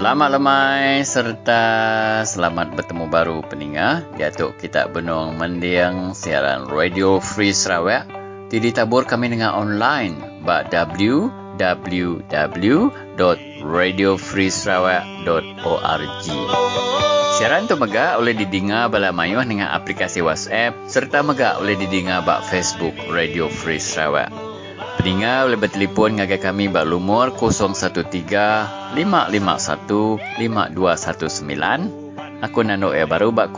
Selamat lemai serta selamat bertemu baru peninga di atuk kita benung mendiang siaran Radio Free Sarawak. Tidi tabur kami dengan online ba www.radiofreesarawak.org. Siaran tu mega oleh didengar bala mayuh dengan aplikasi WhatsApp serta mega oleh didengar ba Facebook Radio Free Sarawak. Peningat boleh bertelefon dengan kami bak lumur 013-551-5219. Aku nanduk ya baru bak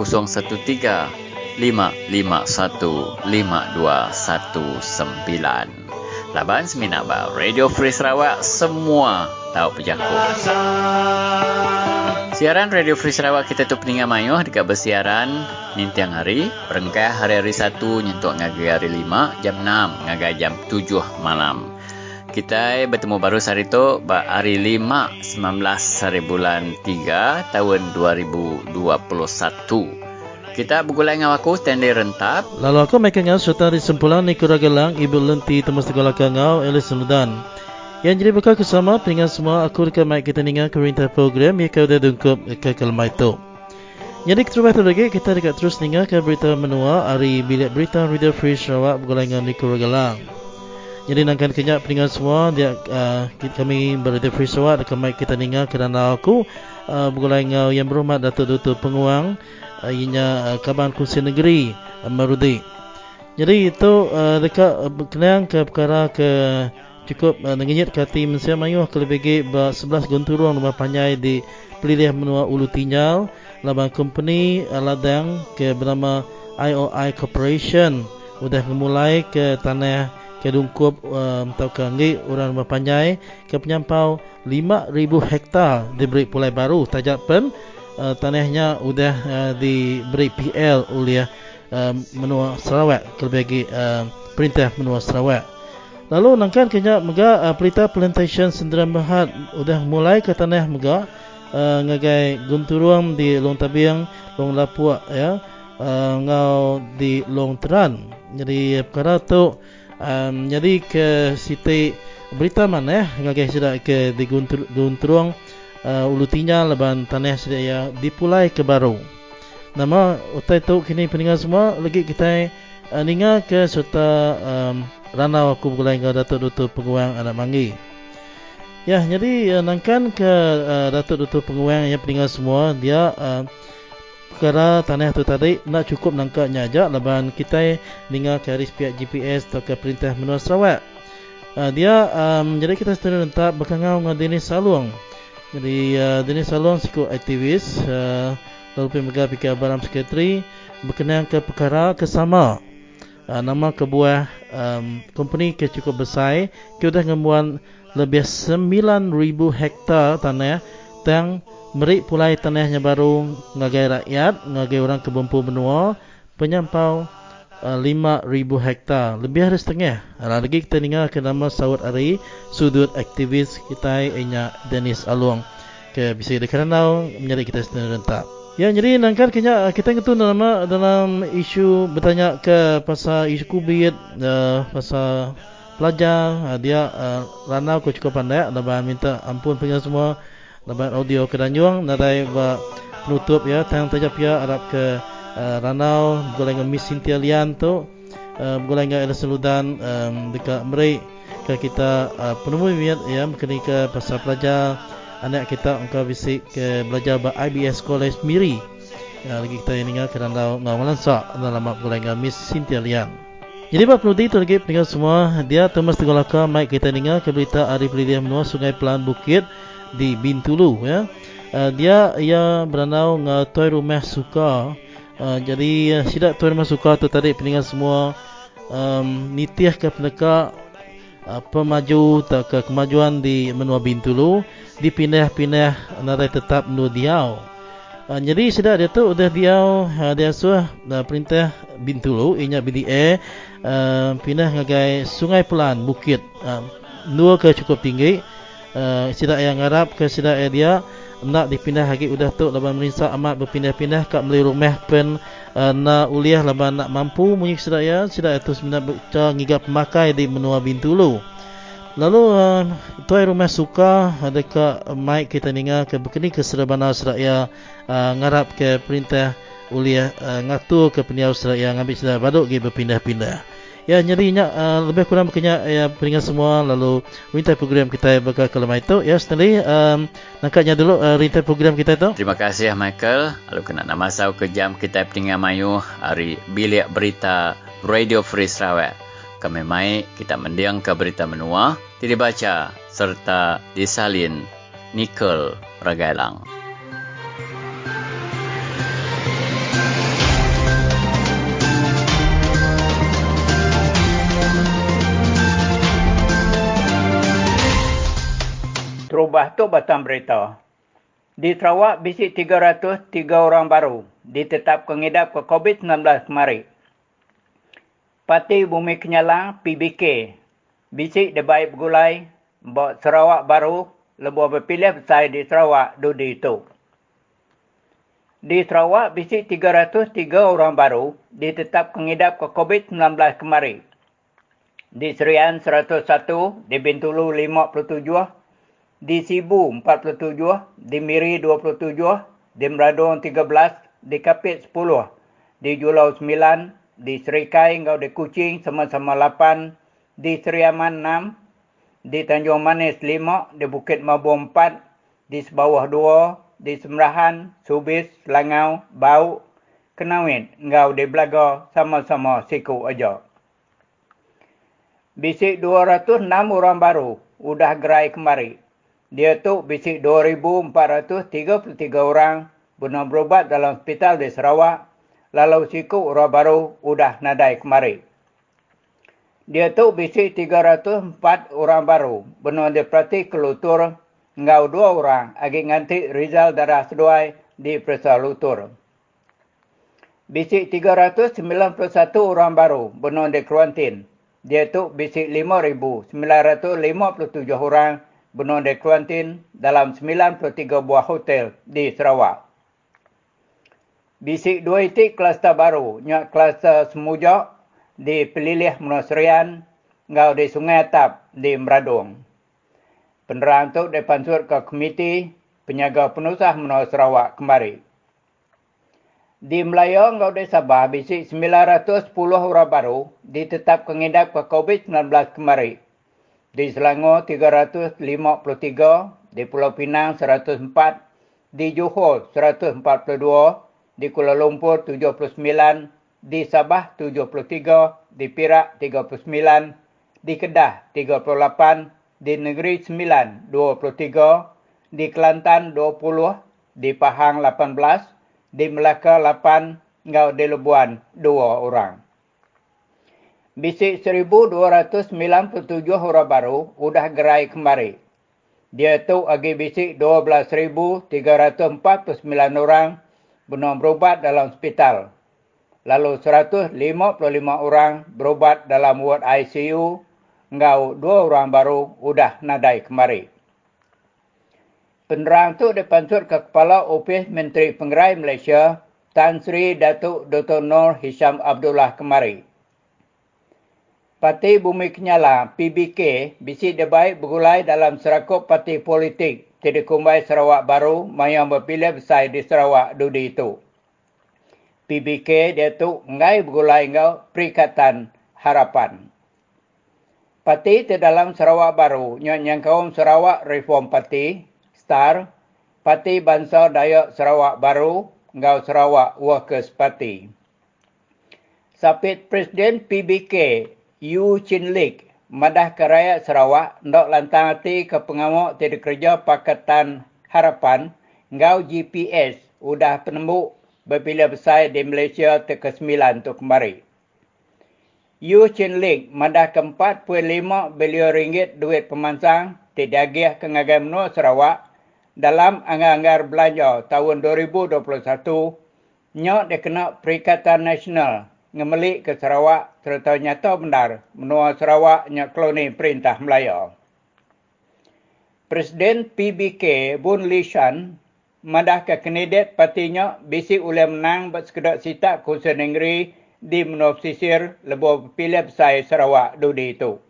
013-551-5219. Laban semina bak Radio Free Sarawak semua tahu pejaku. Siaran Radio Free Sarawak kita tu peningat mayuh dekat bersiaran nintiang hari. Perengkah hari-hari satu nyentuk ngagai hari lima jam enam ngagai jam tujuh malam. Kita bertemu baru hari tu hari lima sembilan belas hari bulan tiga tahun dua ribu dua puluh satu. Kita bergulai dengan aku Stanley Rentap. Lalu aku mereka ngau serta di sempulan ni kuragalang ibu lenti temas tegolah kangau Elis Senudan. Yang jadi bekal kesama dengan semua aku dekat mic kita dengan kerintah program yang kau dah dungkup ke kelma itu. Jadi kita tu lagi kita dekat terus dengar ke berita menua hari bilik berita Reader Free Sarawak bergulangan di Kuragalang. Jadi nangkan kenyak pendengar semua dia uh, kami berita Free Sarawak dekat mic kita dengar kerana aku uh, bergulangan yang berhormat Datuk Datuk Penguang uh, ianya uh, Kaban Kunci Negeri uh, Marudi. Jadi itu uh, dekat uh, kenang ke perkara ke cukup uh, ngenyit kati mensia mayuh ke lebih ba 11 gonturung rumah panjai di pelilih menua ulu tinyal labang company aladang ke bernama IOI Corporation. Sudah memulai ke tanah ke dungkup um, atau ke ngi orang rumah panjai ke penyampau 5000 hektar diberi pulai baru. Tajak pen uh, tanahnya sudah uh, diberi PL oleh uh, menua Sarawak. Ke lebih uh, perintah menua Sarawak Lalu nangkan kenya mega uh, pelita plantation sendirian berhad sudah mulai ke tanah mega uh, ngagai gunturuang di long tabiang long lapua ya. Uh, ngau di long teran. Jadi perkara tu um, jadi ke siti berita mana ya ngagai sida ke di guntur, gunturuang uh, ulu tinya leban tanah sida ya dipulai ke baru nama utai tu kini peningat semua lagi kita uh, ninga ke serta um, ranau aku bergulai dengan Datuk Dutu Penguang Anak Manggi. Ya, jadi uh, nangkan ke uh, Datuk Dutu Penguang yang peninggal semua, dia uh, perkara tanah tu tadi nak cukup nangkatnya aja leban kita dengar ke pihak GPS atau ke perintah menua Sarawak. Uh, dia um, jadi kita sedang rentak berkangau dengan Denis Salung. Jadi uh, Denis Salung siku aktivis uh, lalu pemegang PK Baram Sekretari berkenaan ke perkara kesama uh, nama kebuah um, company ke cukup besar ke sudah ngemuan lebih 9000 hektar tanah yang merik pulai tanahnya baru ngagai rakyat ngagai orang kebumpu benua penyampau uh, 5000 hektar. Lebih dari setengah. Ada lagi kita dengar ke nama Saud Ari sudut aktivis kita ianya Dennis Aluang. Ke bisa dikenal menjadi kita sendiri rentak Ya jadi nangkar kenya kita ngetu nama dalam isu bertanya ke pasal isu kubit uh, pasal pelajar. Uh, dia uh, ranau ko cukup pandai ada minta ampun punya semua. Dapat audio ke Danjuang nadai ba penutup ya. Tang tajap ya arab ke uh, ranau golongan Miss Cynthia Lian tu uh, golongan Ella Seludan um, dekat Merik ke kita uh, penemu ya mengenai ke pasal pelajar anak kita engkau bisik ke belajar ba IBS College Miri. Ya, lagi kita yang ingat kerana ngau melansak dalam mak gulai Miss Cynthia Lian. Jadi bab perlu itu lagi pendengar semua dia temas tegolaka mic kita dengar ke berita Arif Lidia menua Sungai Pelan Bukit di Bintulu ya. Uh, dia ia beranau ngau toy rumah suka. Uh, jadi uh, sidak toy rumah suka tu tadi pendengar semua um, nitiah ke pendekat uh, pemaju tak ke kemajuan di menua Bintulu dipindah-pindah nanti tetap nu diau. Uh, jadi sudah dia tu udah diau uh, dia suah uh, perintah Bintulu inya BDA uh, pindah ngagai Sungai Pelan Bukit uh, dua ke cukup tinggi uh, sidak yang ngarap ke sidak dia nak dipindah lagi udah tu leban merisa amat berpindah-pindah kat beli rumah pen nak uliah leban nak mampu munyi sidak ya sidak itu sebenarnya baca ngigap pemakai di menua Bintulu Lalu uh, tuai rumah suka adakah mic kita dengar ke begini ke serabana seraya uh, ngarap ke perintah uliah uh, ngatur ke peniaw seraya ngambil seraya baduk ke berpindah-pindah. Ya nyerinya uh, lebih kurang berkenyak ya peringat semua lalu rintai program kita bakal ke lemah itu. Ya Stanley um, nakatnya dulu uh, rintai program kita itu. Terima kasih Michael. Lalu kena nama sau ke jam kita peringat mayu hari bilik berita Radio Free Sarawak. Kami mai kita mendiang ke berita menua tidak baca serta disalin Nicole Ragailang. Terubah tu batang berita. Di Sarawak, bisik 303 orang baru ditetap kengidap ke COVID-19 kemarin. Parti Bumi Kenyalang, PBK, bisik debai bergulai buat Sarawak baru lebih berpilih besar di Sarawak dudi itu. Di Sarawak, bisik 303 orang baru ditetap kengidap ke COVID-19 kemarin. Di Serian 101, di Bintulu 57, di Sibu 47, di Miri 27, di Meradong 13, di Kapit 10, di Julau 9, di Serikai Ngau di Kuching sama-sama 8, di Seriaman 6, di Tanjung Manis 5, di Bukit Mabu 4, di Sebawah 2, di Semerahan, Subis, Langau, Bau, Kenawin, Ngau di Belaga sama-sama siku aja. Bisik 206 orang baru udah gerai kemari dia tu bisik 2,433 orang benar berubat dalam hospital di Sarawak. Lalu siku orang baru udah nadai kemari. Dia tu bisik 304 orang baru benar diperhati kelutur. Ngau dua orang agi nganti Rizal darah seduai di perisa lutur. Bisik 391 orang baru benar di kuantin. Dia tu bisik 5,957 orang bunuh di kuantin dalam 93 buah hotel di Sarawak. Bisik dua itik kluster baru, nyak kluster semujak di Pelilih Menusrian, ngau di Sungai Atap di Meradong. Penerang itu dipansur ke komiti penyaga penusah Menua Sarawak kembali. Di Melayu, ngau di Sabah, bisik 910 orang baru ditetap kengidap ke COVID-19 kemarin di Selangor 353, di Pulau Pinang 104, di Johor 142, di Kuala Lumpur 79, di Sabah 73, di Perak 39, di Kedah 38, di Negeri Sembilan 23, di Kelantan 20, di Pahang 18, di Melaka 8, ngau di Lebuan 2 orang. Bisik 1297 huruf baru udah gerai kembali. Dia tu agi bisik 12349 orang benar berubat dalam hospital. Lalu 155 orang berubat dalam ward ICU. Engkau dua orang baru udah nadai kembali. Penerang tu dipansur ke Kepala Ofis Menteri Penggerai Malaysia, Tan Sri Datuk Dr. Nur Hisham Abdullah kemari. Parti Bumi Kenyala, PBK, bisi debai bergulai dalam serakup parti politik Tidak Kumbai Sarawak Baru yang berpilih besar di Sarawak Dudi itu. PBK dia tu ngai bergulai ngau Perikatan Harapan. Parti di dalam Sarawak Baru, yang kaum Sarawak Reform Party, STAR, Parti Bangsa Dayak Sarawak Baru, ngau Sarawak Workers Party. Sapit Presiden PBK Yu Chin Lik, Madah Keraya Sarawak, ndok lantang hati ke pengamuk tidak kerja Pakatan Harapan, ngau GPS, udah penemu berpilih besar di Malaysia ke ke-9 untuk kembali. Yu Chin Lik, madah ke-4.5 bilion ringgit duit pemansang tidak agih ke ngagai menua Sarawak dalam anggar-anggar belanja tahun 2021, nyok dikena Perikatan Nasional ngemelik ke Sarawak serta nyata benar menua Sarawak nyak perintah Melayu. Presiden PBK Bun Lishan madah ke kandidat partinya bisi oleh menang bersekedar sita kursi negeri di menua pesisir lebih pilih besar Sarawak dudi itu.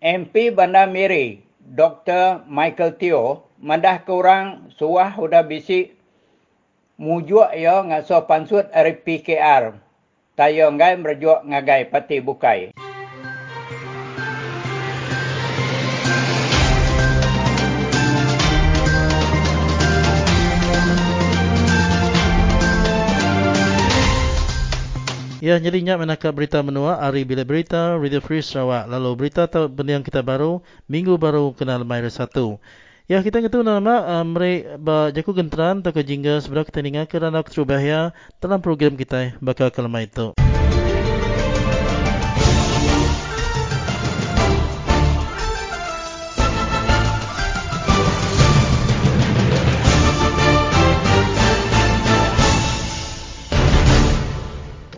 MP Bandar Miri, Dr. Michael Teo, mandah ke orang suah udah bisik mujuk ya ngaso pansut RPKR. Tayo ngai merujuk ngagai pati bukai. Ya, jadi nyak menangkap berita menua hari bila berita Radio Free Sarawak. Lalu berita benda yang kita baru, minggu baru kenal Maira satu. Ya, kita kata nama uh, mereka jaku genteran atau kejingga sebelah kita dengar kerana keterubahaya dalam program kita bakal kelama itu.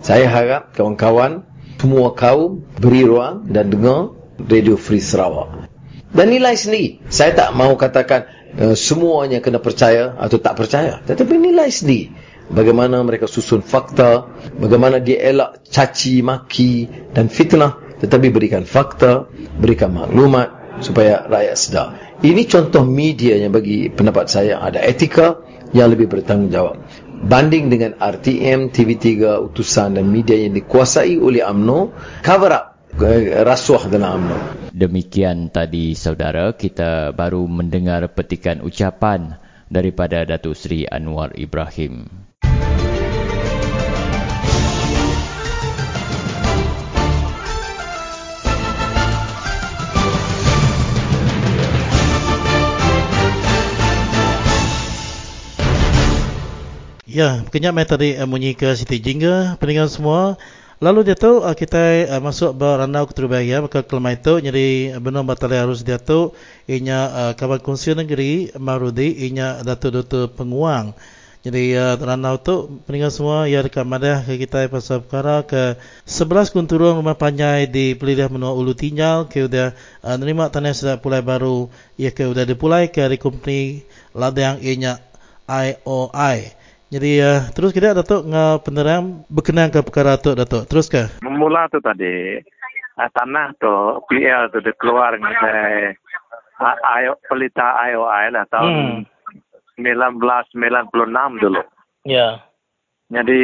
Saya harap kawan-kawan semua kaum beri ruang dan dengar Radio Free Sarawak. Dan nilai sendiri. Saya tak mahu katakan uh, semuanya kena percaya atau tak percaya. Tetapi nilai sendiri. Bagaimana mereka susun fakta. Bagaimana dia elak caci, maki dan fitnah. Tetapi berikan fakta, berikan maklumat supaya rakyat sedar. Ini contoh media yang bagi pendapat saya ada etika yang lebih bertanggungjawab banding dengan RTM, TV3, utusan dan media yang dikuasai oleh AMNO cover up eh, rasuah dalam AMNO. Demikian tadi saudara kita baru mendengar petikan ucapan daripada Datuk Seri Anwar Ibrahim. Ya, kenyak mai tadi bunyi ke Siti Jingga pendengar semua. Lalu dia tu uh, kita uh, masuk berandau ke Terubaya maka kelemah itu jadi benar batal harus dia tu inya uh, kawan kongsi negeri Marudi inya datu-datu penguang. Jadi randau tu pendengar semua ya dekat madah ke kita pasal perkara ke 11 kunturung rumah panjai di Peliliah Menua Ulu Tinjal ke udah nerima tanah sudah pulai baru ya ke udah dipulai ke dari company ladang inya IOI. Jadi uh, terus kita Datuk ngah penerang berkenaan ke perkara tu Datuk. Terus ke? Mula tu tadi uh, tanah tu PL tu dia keluar dengan saya uh, pelita IOI lah tahun hmm. 1996 dulu. Ya. Yeah. Jadi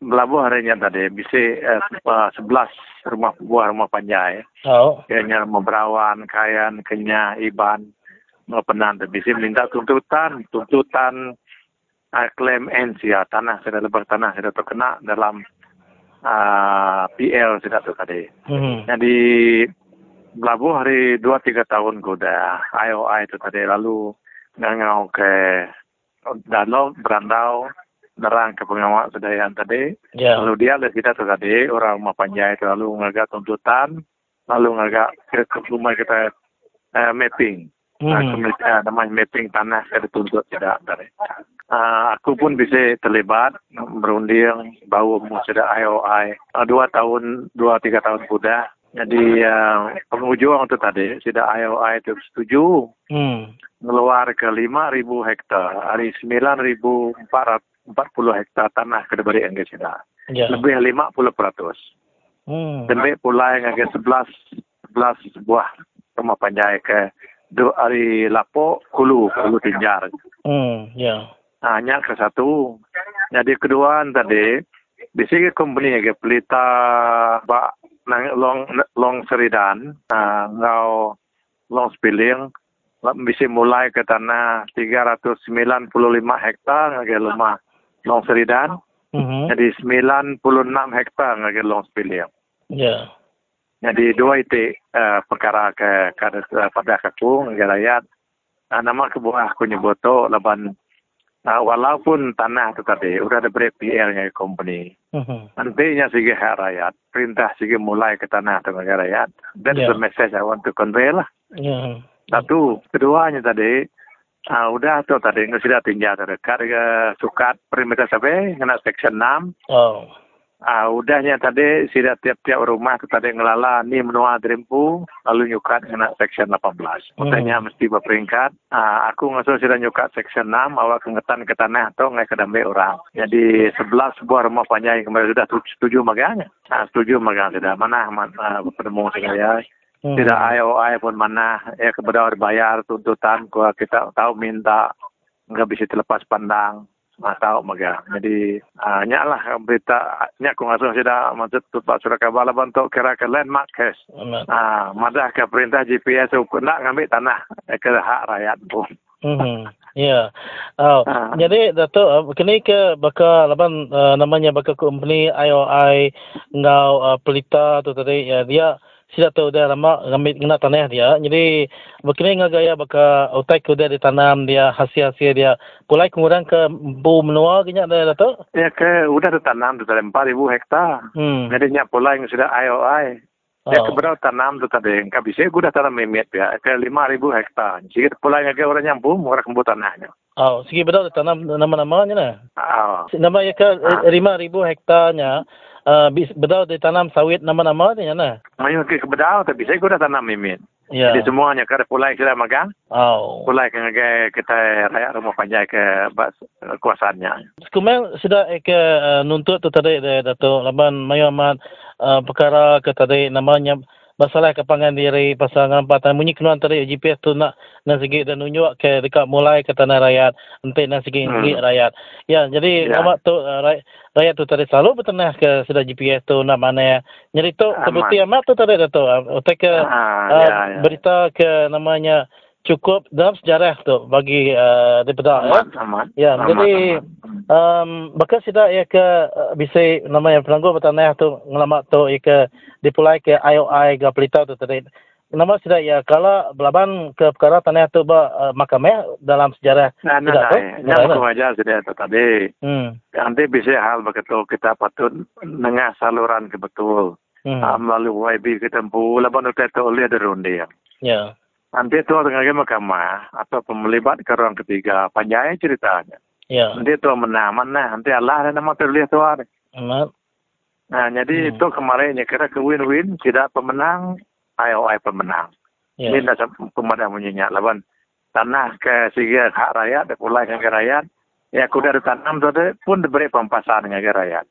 belabuh harinya tadi bisa uh, 11 rumah buah rumah panjai. Oh. Kayaknya rumah berawan, kayan, kenya, iban, rumah penan. Bisa minta tuntutan, tuntutan claim NCA tanah sudah lebar tanah sudah terkena dalam uh, PL sudah tu tadi. Mm-hmm. Jadi belabu hari dua tiga tahun kuda IOI itu tadi lalu ngangau ke danau berandau nerang ke pengawal sedayaan tadi. Yeah. Lalu dia lihat kita tu tadi orang rumah panjai itu lalu ngagak tuntutan lalu ngagak ke, ke rumah kita uh, mapping. Hmm. Uh, namanya mapping tanah saya dituntut tidak dari uh, aku pun bisa terlibat berunding bawa musyawarah IOI uh, dua tahun dua tiga tahun sudah jadi uh, penghujung itu tadi sudah IOI itu setuju hmm. ngeluar ke lima ribu hektar hari sembilan ribu empat empat puluh hektar tanah ke debari enggak sudah yeah. lebih lima puluh peratus hmm. demi pula yang agak sebelas sebelas buah rumah panjai ke dua hari lapo kulu kulu tinjar hmm ya yeah hanya ke satu. Jadi kedua tadi, di sini company yang pelita ba nang long long seridan, uh, ngau long spilling, bisa mulai ke tanah 395 hektar ngage lemah long seridan. Mm-hmm. Jadi 96 hektar ngage long spilling. Ya. Yeah. Jadi dua itu uh, perkara ke, ke pada kaku ngage rakyat. Uh, nama kebuah aku nyebuto laban Nah, walaupun tanah itu tadi sudah ada beri PL-nya company, uh-huh. nantinya hak rakyat, perintah segi mulai ke tanah dengan rakyat. That's yeah. the message I want to convey lah. Yeah. Satu, keduanya tadi, uh, udah tuh tadi nggak sudah tinggal terdekat ke sukat perimeter sampai kena section 6. Oh. Ah, udahnya tadi sudah tiap-tiap rumah tadi ngelala ni menua drimpu lalu nyukat kena section 18. Makanya hmm. mesti berperingkat. Ah, aku ngasuh sudah nyukat section 6 awak kengetan ke tanah atau ngai ke orang. Jadi 11 sebuah rumah panjang kemarin sudah setuju maganya. Ah, setuju maganya sudah mana mana uh, penemu saya. Hmm. Tidak IOI pun mana ya kepada bayar tuntutan kita tahu minta enggak bisa terlepas pandang tahu maga. Jadi uh, nyak lah berita nyak ko ngasuh sudah tu Pak Suraka Bala bentuk kira ke landmark. Ah, uh, madah ke perintah GPS tu nak ngambil tanah ke hak rakyat pun. Hmm. Ya. Oh, uh. jadi Datuk kini ke bakal apa uh, namanya bakal company IOI ngau uh, pelita tu tadi ya dia sila tahu dia lama ngambil kena tanah dia. Jadi begini ngah gaya baka utai ku dia ditanam dia hasil-hasil dia. Pulai kurang ke bu menua kenya dia dato? Ya ke udah ditanam tu tadi 4000 hektar. Hmm. Jadi nyak pulai sudah IOI. Ya oh. keberau tanam tu tadi engkau bisa gua dah tanam memet ya ke 5000 hektar. Jadi pulai ngah orang nyampu murah kembu tanahnya. Oh, segi berapa tanam nama-namanya nah? Oh. Nama ya ke ah. 5000 hektarnya uh, bedau ditanam sawit nama-nama ni mana? Mayu ke bedau tapi saya guna tanam mimin. Ya. Jadi semuanya kada pulai kita magang. Oh. Pulai ke kita rakyat rumah panjai ke bas kuasanya. Sekumel sudah ke uh, nuntut tu tadi Dato' Laban Mayu uh, perkara ke tadi namanya masalah kepangan diri pasal ngampatan bunyi kenuan tadi GPS tu nak nak segi dan nunjuk ke dekat mulai ke tanah rakyat nanti nak segi hmm. rakyat ya jadi yeah. nama tu uh, rakyat tu tadi selalu bertenah ke sudah GPS tu nak mana ya jadi tu terbukti amat tu tadi tu otak ke uh, uh, yeah, yeah. berita ke namanya cukup dalam sejarah tu bagi uh, daripada amat, ya. Amat, ya amat, jadi um, bakal sudah ya ke uh, bisa namanya penangguh bertanah tu ngelamat tu ya ke dipulai ke IOI ke pelita tu tadi nama sudah ya kalau belaban ke perkara tanah tu ba uh, makamah dalam sejarah nah, nah, nah, nah, nah, nah, aja sudah tu tadi hmm. nanti bisa hal begitu kita patut nengah saluran ke betul hmm. uh, melalui YB kita pun laban tu tu lihat dari ya yeah. Nanti itu dengan mahkamah atau pemelibat ke ruang ketiga, panjang ceritanya. Ya. Nanti itu menang mana, nanti Allah ada nama terlihat tu ada. Nah, jadi hmm. itu kemarin ya kira ke win-win, tidak pemenang, IOI pemenang. Ya. Ini dah pemadam menyenyak lawan tanah ke segi hak rakyat, pulai ke rakyat. Ya, kuda ada tanam pun diberi pempasan dengan rakyat.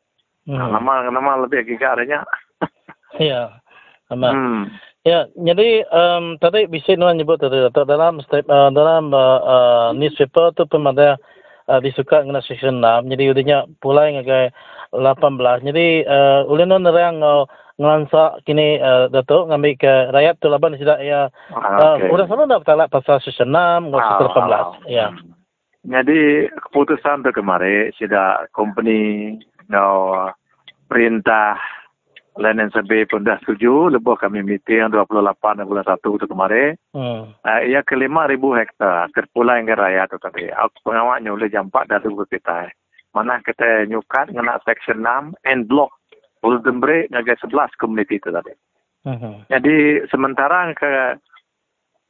Hmm. Nah, nama nama lebih giga adanya. ya. Amat. Hmm. Ya, jadi um, tadi bisa nuan nyebut tadi dalam step, uh, dalam uh, uh, newspaper tu pun ada uh, disuka dengan section 6. Jadi udahnya pulai ngagai 18. Jadi uh, ulun nuan nerang kini uh, datuk ngambil ke rakyat tu laban sudah ya okay. udah selalu dah talak pasal section 6 ngau section 18. Ya. Jadi keputusan tu kemarin sudah company ngau perintah lain yang sebab pun dah setuju, lebuh kami meeting 28 bulan 1 tu kemarin. Hmm. Uh, ia ke 5,000 hektar, terpulang yang raya tu tadi. Aku pengawaknya oleh jam 4 dah tunggu kita. Mana kita nyukat dengan section 6 and block. Golden Break dengan 11 komuniti tu tadi. Hmm. Jadi sementara ke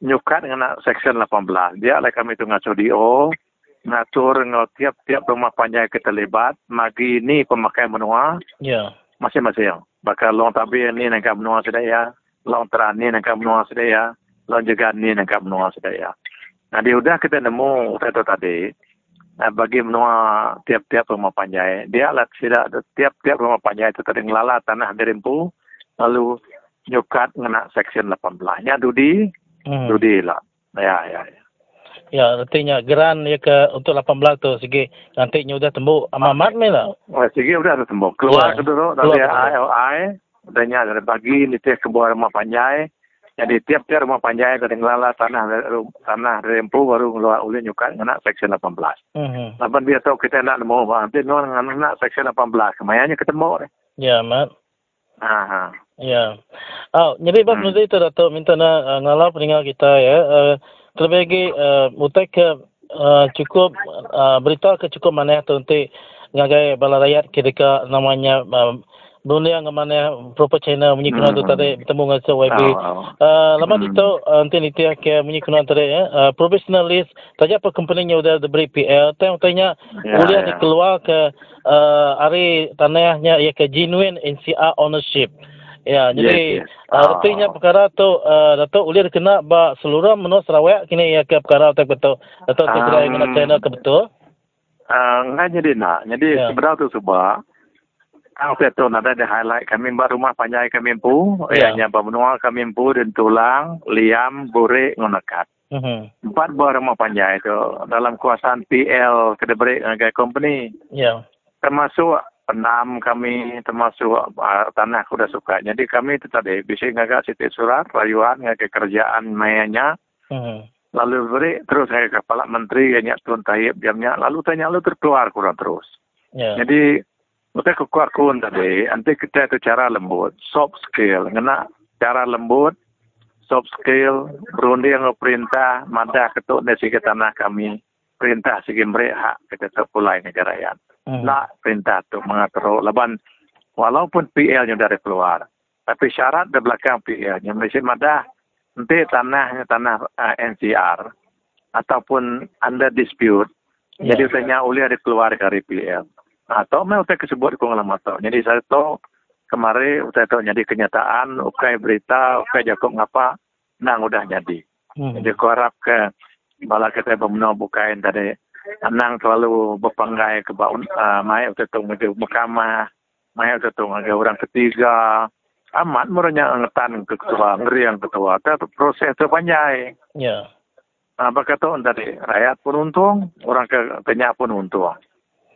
nyukat dengan section 18, dia lah kami tu ngaco DO, ngatur ngau tiap-tiap rumah panjang kita lebat, magi ni pemakai menua. Ya. Yeah. Masing-masing. Bakal long tabi ni nak menua sedaya long teran ni nak menua sedaya long juga ni nak menua sedaya nah dia udah kita nemu satu tadi nah, bagi menua tiap-tiap rumah panjai. Dia lah tidak tiap-tiap rumah panjai itu tadi ngelala tanah berimpu lalu nyukat ngena section 18 nya dudi hmm. dudi lah. Ya ya ya Ya, artinya geran ya ke untuk 18 tu segi nanti nya udah tembuk amamat me lah. Oh, segi udah ada tembuk. Keluar ya, ke dulu dari IOI dan nya dari bagi ni teh ke bawah rumah panjai. Jadi tiap-tiap rumah panjai ke ngelala tanah tanah rempu baru ngeluar ulin nyukat kena section 18. Mhm. Lapan dia tahu kita nak nemu nanti nuan nak section 18 kemayanya ketemu deh. Ya, mat. Aha. Ya. Oh, jadi bab hmm. itu Datuk minta nak uh, ngalau peninggal kita ya. Uh, terlebih lagi uh, utai ke uh, cukup uh, berita ke cukup mana tu untuk ngagai bala rakyat ketika namanya uh, dunia yang mana proper China kena tu tadi bertemu dengan YB. Uh, lama hmm. itu nanti nanti ke bunyi kena tadi ya. Uh, professional list tadi apa company nya udah diberi PL. Tapi tanya boleh yeah, dikeluar ke uh, hari tanahnya ya ke genuine NCR ownership. Ya, jadi yes, yes. Uh, artinya perkara tu uh, Datuk ulir kena ba seluruh menua Sarawak kini ya ke perkara tu betul. Datuk tu kira yang channel ke betul. Uh, jadi nak. Jadi yeah. sebenarnya tu sebab Ang itu ada di highlight kami buat rumah panjai kami pu, Ya. yeah. yang benua kami pu dan tulang, liam, bure, ngonakat. Mhm. Empat buah rumah panjai itu dalam kuasaan PL Kedebrik Ngagai Company. Ya. Termasuk penam kami, termasuk uh, tanah kuda suka. Jadi kami itu tadi bisa ngagak siti surat, rayuan, ngagak kerjaan mayanya. Mhm. Lalu beri terus saya kepala menteri yang Tun Tayyip jamnya. Lalu tanya lalu terkeluar kurang terus. Ya. Jadi kita kekuat kun tadi, nanti kita itu cara lembut, soft skill, ngena cara lembut, soft skill, berunding perintah, madah ketuk nasi ke tanah kami, perintah segi mereka hak kita terpulai negara yang. Mhm. Nak perintah tu mengatur laban, walaupun PL nya dari keluar, tapi syarat di belakang PL nya mesti madah, nanti tanahnya tanah uh, NCR, ataupun under dispute, Ya. jadi tanya boleh ada keluar dari PL. Atau mau saya kesebut kong lama tau. Jadi saya tahu kemarin saya tahu jadi kenyataan, ukai berita, ukai jakob ngapa, nang udah jadi. Mhm. Jadi aku harap ke bala kita benar bukain tadi anang terlalu berpanggai ke baun uh, mai tu menuju mahkamah mai tu ngagai orang ketiga. Amat merenya ngetan ke ketua ngeri yang ketua. Tapi proses tu panjang Ya. apa kata orang tadi? Rakyat pun untung orang ke tanya pun untung.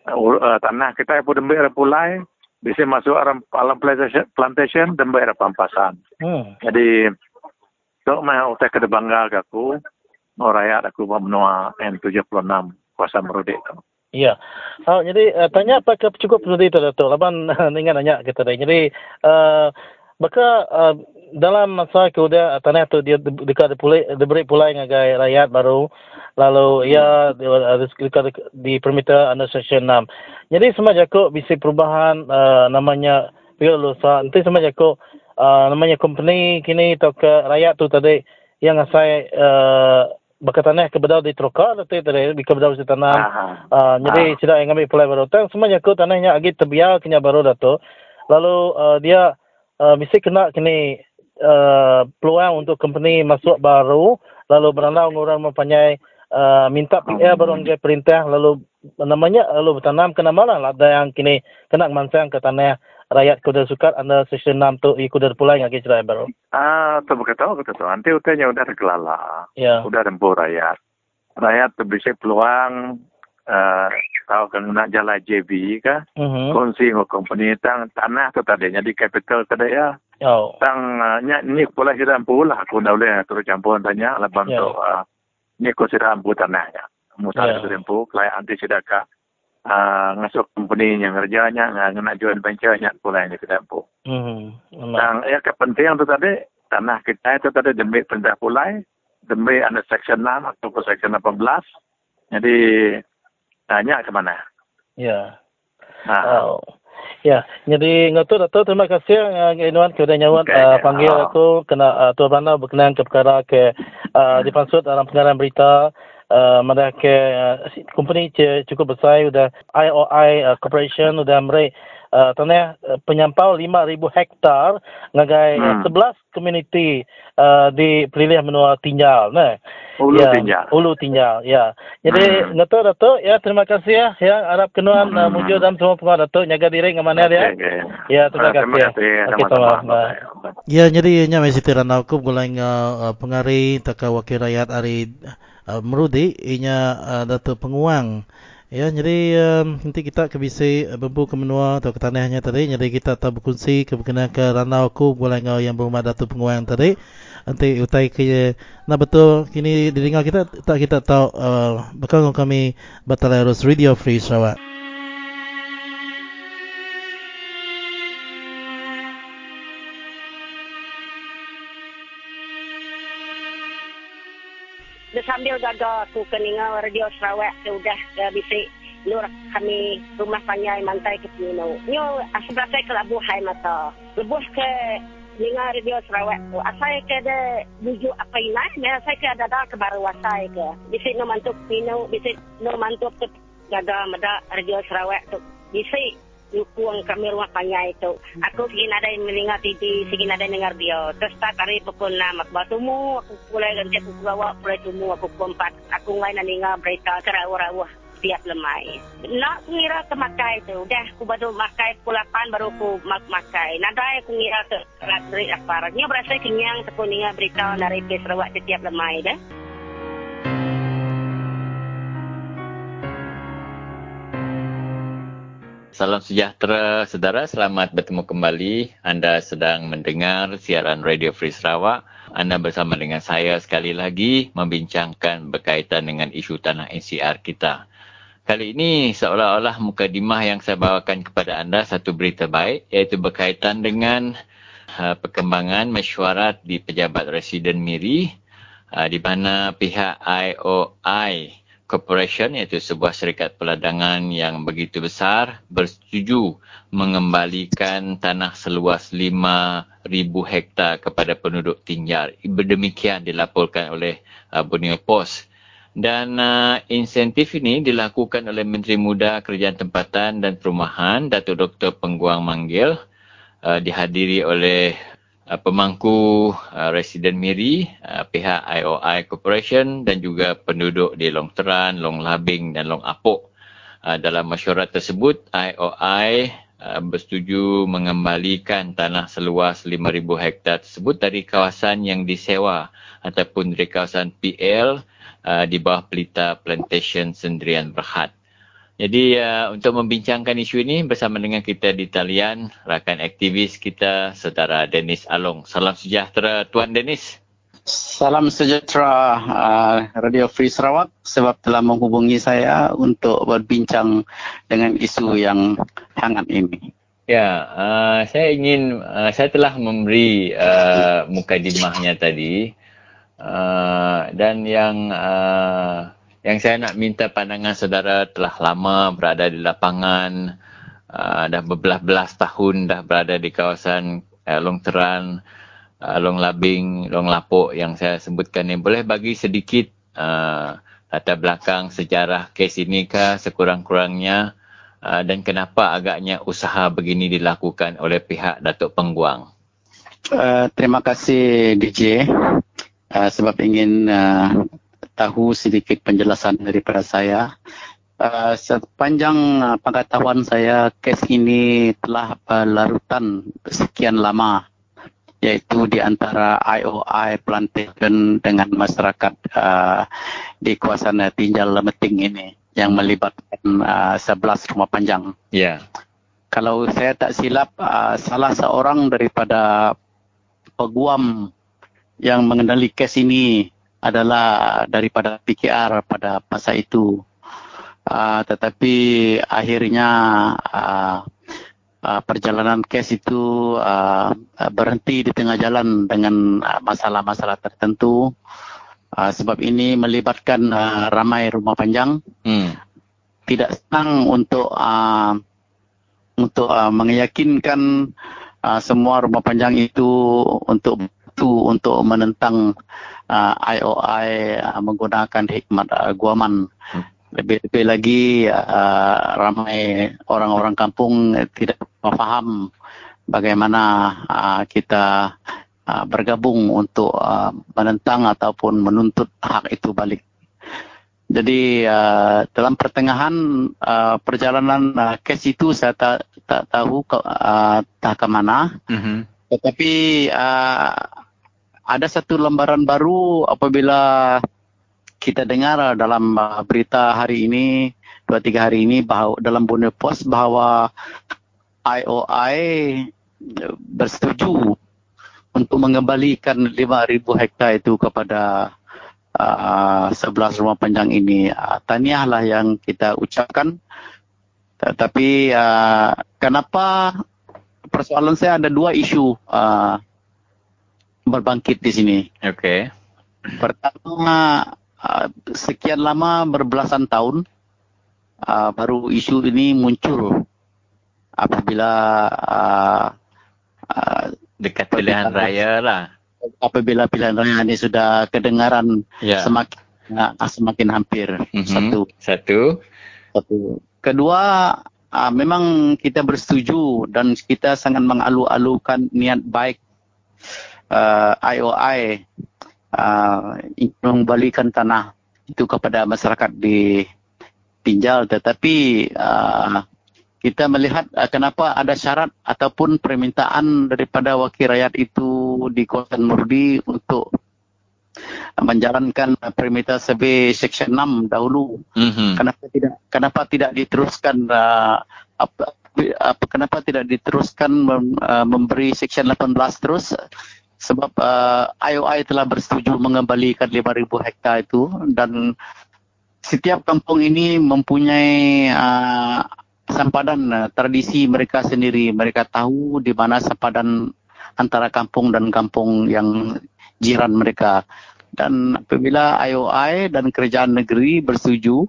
Uh, uh, tanah kita pun dembe pulai bisa masuk alam alam plantation, plantation dembe pampasan. Hmm. jadi tok mau saya kena bangga ke aku mau rakyat aku menua N76 kuasa merudik tu. Ya. Oh, jadi uh, tanya apa ke cukup seperti itu Dato. Laban dengan nanya kita tadi. Jadi uh, maka uh, dalam masa kemudian tanah itu dia di- dekat dipulai diberi pulai ngagai rakyat baru lalu ia dekat di permita under section 6. Jadi semasa kok bisa perubahan uh, namanya Pihak Lusa. Nanti semasa kok uh, namanya company kini atau ke rakyat tu tadi yang asai uh, berkatanah ke bedau di troka atau tadi di ke bedau di tanam. Aha. Uh, jadi tidak yang ambil pulai baru. Tang semuanya ko tanahnya agi terbiar kena baru dato. Lalu uh, dia uh, mesti kena kini uh, peluang untuk company masuk baru. Lalu beranau orang mempunyai minta PR baru anggai perintah. Lalu namanya lalu bertanam kena mana lah. Ada yang kini kena mansang ke tanah rakyat kuda sukat anda section 6 tu ikut dari pulai ngagi cerai baru. Ah, tu berkata kata tu. Nanti utanya udah tergelala. Ya. Udah rempuh rakyat. Rakyat tu bisa peluang uh, tahu kan nak jalan JB kah? Mhm. Kongsi dengan company tang tanah tu tadi jadi capital tadi ya. Oh. Tang uh, ni pula sudah rempuh lah. Aku dah boleh turut campur tanya Ya. tu. Uh, ni aku rempuh tanahnya. Mutar Ya. yeah. rempuh. Klien anti sudah kah? Uh, ngasuk company yang kerjanya, nak join venture nya pula ini sudah rempuh. Mhm. Memang. Yang yang kepentingan itu tadi tanah kita itu tadi demi perintah pulai, demi ada section 6 atau section 18. Jadi tanya ke mana? Ya. Nah, Oh. Ya, jadi ngatu Dato terima kasih uh, Inuan kepada nyawat Okay, uh, panggil oh. aku kena uh, Tuan Rana berkenaan ke perkara ke uh, dipansut dalam pengarang berita uh, mana ke uh, company cukup besar sudah IOI uh, Corporation sudah meraih uh, tanah uh, penyampau 5000 hektar ngagai uh, Hmm. 11 community uh, di Pelilih Menua Tinjal nah. Ulu ya, Tinjal. Ulu Tinjal, ya. Jadi, Hmm. Dato' Dato' ya terima kasih ya. Ya, harap kenuan uh, Hmm. mujur dan semua pengawas Dato' jaga diri ke mana dia. Okey. Ya, terima kasih. Terima kasih. Okey, Sama-sama. sama. Bye. Ya, jadi nya mesti tirana aku gulai uh, pengari taka wakil rakyat ari uh, merudi inya uh, Dato' Penguang. Ya, jadi um, nanti kita ke bisi uh, bembu ke menua atau ke tanahnya tadi. Jadi kita tak berkongsi ke berkenaan ke ranau aku gulai ngau yang berumah Dato' Penguang tadi. Nanti utai ke nah betul kini didengar kita tak kita tahu uh, bakal kami Batalerus Radio Free Sarawak. Sambil gagal aku keningal radio Sarawak tu udah uh, bisik lur kami rumah panjai mantai ke Pino. Nyo asal saya ke labuh hai mata. Lebuh ke ningal radio Sarawak tu. Asal ke ada bujuk apa ini? Nah, saya ke ada ke baru asal ke. Bisik no mantuk Pino, bisik no mantuk ke gagal meda radio Sarawak tu. Bisik Yukuang kami rumah panjai itu. Aku sigin ada yang mendengar TV, sigin ada yang dengar dia. Terus tak hari pukul 6, aku aku mulai ganti aku bawa, mulai tumu, aku pukul 4. Aku ngayon na dengar berita, karawa-rawa. setiap lemai. Nak mengira ke makai tu. Dah aku baru makai pukul 8 baru aku mak makai. Nadai aku mengira ke dari apa. Nya berasa kenyang aku mengira beritahu dari Pes Sarawak setiap lemai dah. Salam sejahtera saudara, selamat bertemu kembali. Anda sedang mendengar siaran Radio Free Sarawak. Anda bersama dengan saya sekali lagi membincangkan berkaitan dengan isu tanah NCR kita. Kali ini seolah-olah mukadimah yang saya bawakan kepada anda satu berita baik iaitu berkaitan dengan uh, perkembangan mesyuarat di pejabat residen Miri uh, di mana pihak IOI Corporation iaitu sebuah syarikat peladangan yang begitu besar bersetuju mengembalikan tanah seluas 5,000 hektar kepada penduduk tinggal. Demikian dilaporkan oleh uh, Borneo Post. Dan uh, insentif ini dilakukan oleh Menteri Muda Kerajaan Tempatan dan Perumahan Datuk Dr. Pengguang Manggil uh, dihadiri oleh uh, pemangku uh, residen Miri, uh, pihak IOI Corporation dan juga penduduk di Long Teran, Long Labing dan Long Apok. Uh, dalam mesyuarat tersebut, IOI uh, bersetuju mengembalikan tanah seluas 5,000 hektar tersebut dari kawasan yang disewa ataupun dari kawasan PL uh, di bawah pelita Plantation Sendirian Berhad. Jadi uh, untuk membincangkan isu ini bersama dengan kita di talian rakan aktivis kita saudara Dennis Along. Salam sejahtera Tuan Dennis. Salam sejahtera uh, Radio Free Sarawak sebab telah menghubungi saya untuk berbincang dengan isu yang hangat ini. Ya, uh, saya ingin uh, saya telah memberi uh, mukadimahnya tadi uh, dan yang uh, yang saya nak minta pandangan saudara telah lama berada di lapangan, uh, dah berbelas-belas tahun dah berada di kawasan uh, Long Teran, uh, Long Labing, Long Lapok yang saya sebutkan ni. Boleh bagi sedikit uh, latar belakang sejarah kes ini kah sekurang-kurangnya uh, dan kenapa agaknya usaha begini dilakukan oleh pihak Datuk Pengguang? Uh, terima kasih DJ uh, sebab ingin uh, tahu sedikit penjelasan daripada saya. Uh, sepanjang uh, pengetahuan saya, kes ini telah berlarutan sekian lama iaitu di antara IOI Plantation dengan masyarakat uh, di kawasan Tinjal Lemeting ini yang melibatkan uh, 11 rumah panjang. Ya. Yeah. Kalau saya tak silap, uh, salah seorang daripada peguam yang mengendali kes ini adalah daripada PKR pada masa itu. Uh, tetapi akhirnya uh, uh, perjalanan kes itu uh, berhenti di tengah jalan dengan masalah-masalah tertentu. Uh, sebab ini melibatkan uh, ramai rumah panjang. Hmm. Tidak senang untuk uh, untuk uh, meyakinkan uh, semua rumah panjang itu untuk itu untuk menentang uh, IOI uh, menggunakan hikmat uh, guaman. Hmm. Lebih-lebih lagi uh, ramai orang-orang kampung tidak faham bagaimana uh, kita uh, bergabung untuk uh, menentang ataupun menuntut hak itu balik. Jadi uh, dalam pertengahan uh, perjalanan uh, kes itu saya tak, tak tahu ke, uh, tak ke mana. Mm-hmm. Tetapi uh, ada satu lembaran baru apabila kita dengar dalam uh, berita hari ini, dua tiga hari ini bahawa dalam Borneo Post bahawa IOI bersetuju untuk mengembalikan 5,000 hektar itu kepada uh, 11 rumah panjang ini. Uh, tahniahlah yang kita ucapkan. Tetapi uh, kenapa persoalan saya ada dua isu uh, berbangkit di sini. Okey. Pertama, uh, sekian lama berbelasan tahun uh, baru isu ini muncul apabila uh, uh, dekat pilihan raya lah. Apabila pilihan raya ini sudah kedengaran yeah. semakin uh, semakin hampir mm-hmm. satu. Satu. Satu. Kedua, uh, memang kita bersetuju dan kita sangat mengalu-alukan niat baik uh, IOI uh, mengembalikan tanah itu kepada masyarakat di tinjal tetapi uh, kita melihat uh, kenapa ada syarat ataupun permintaan daripada wakil rakyat itu di kawasan Murdi untuk menjalankan permintaan survey section 6 dahulu. Mm-hmm. kenapa tidak kenapa tidak diteruskan uh, apa, apa kenapa tidak diteruskan mem, uh, memberi section 18 terus sebab uh, IOI telah bersetuju mengembalikan 5000 hektar itu dan setiap kampung ini mempunyai uh, sempadan uh, tradisi mereka sendiri. Mereka tahu di mana sempadan antara kampung dan kampung yang jiran mereka. Dan apabila IOI dan kerajaan negeri bersetuju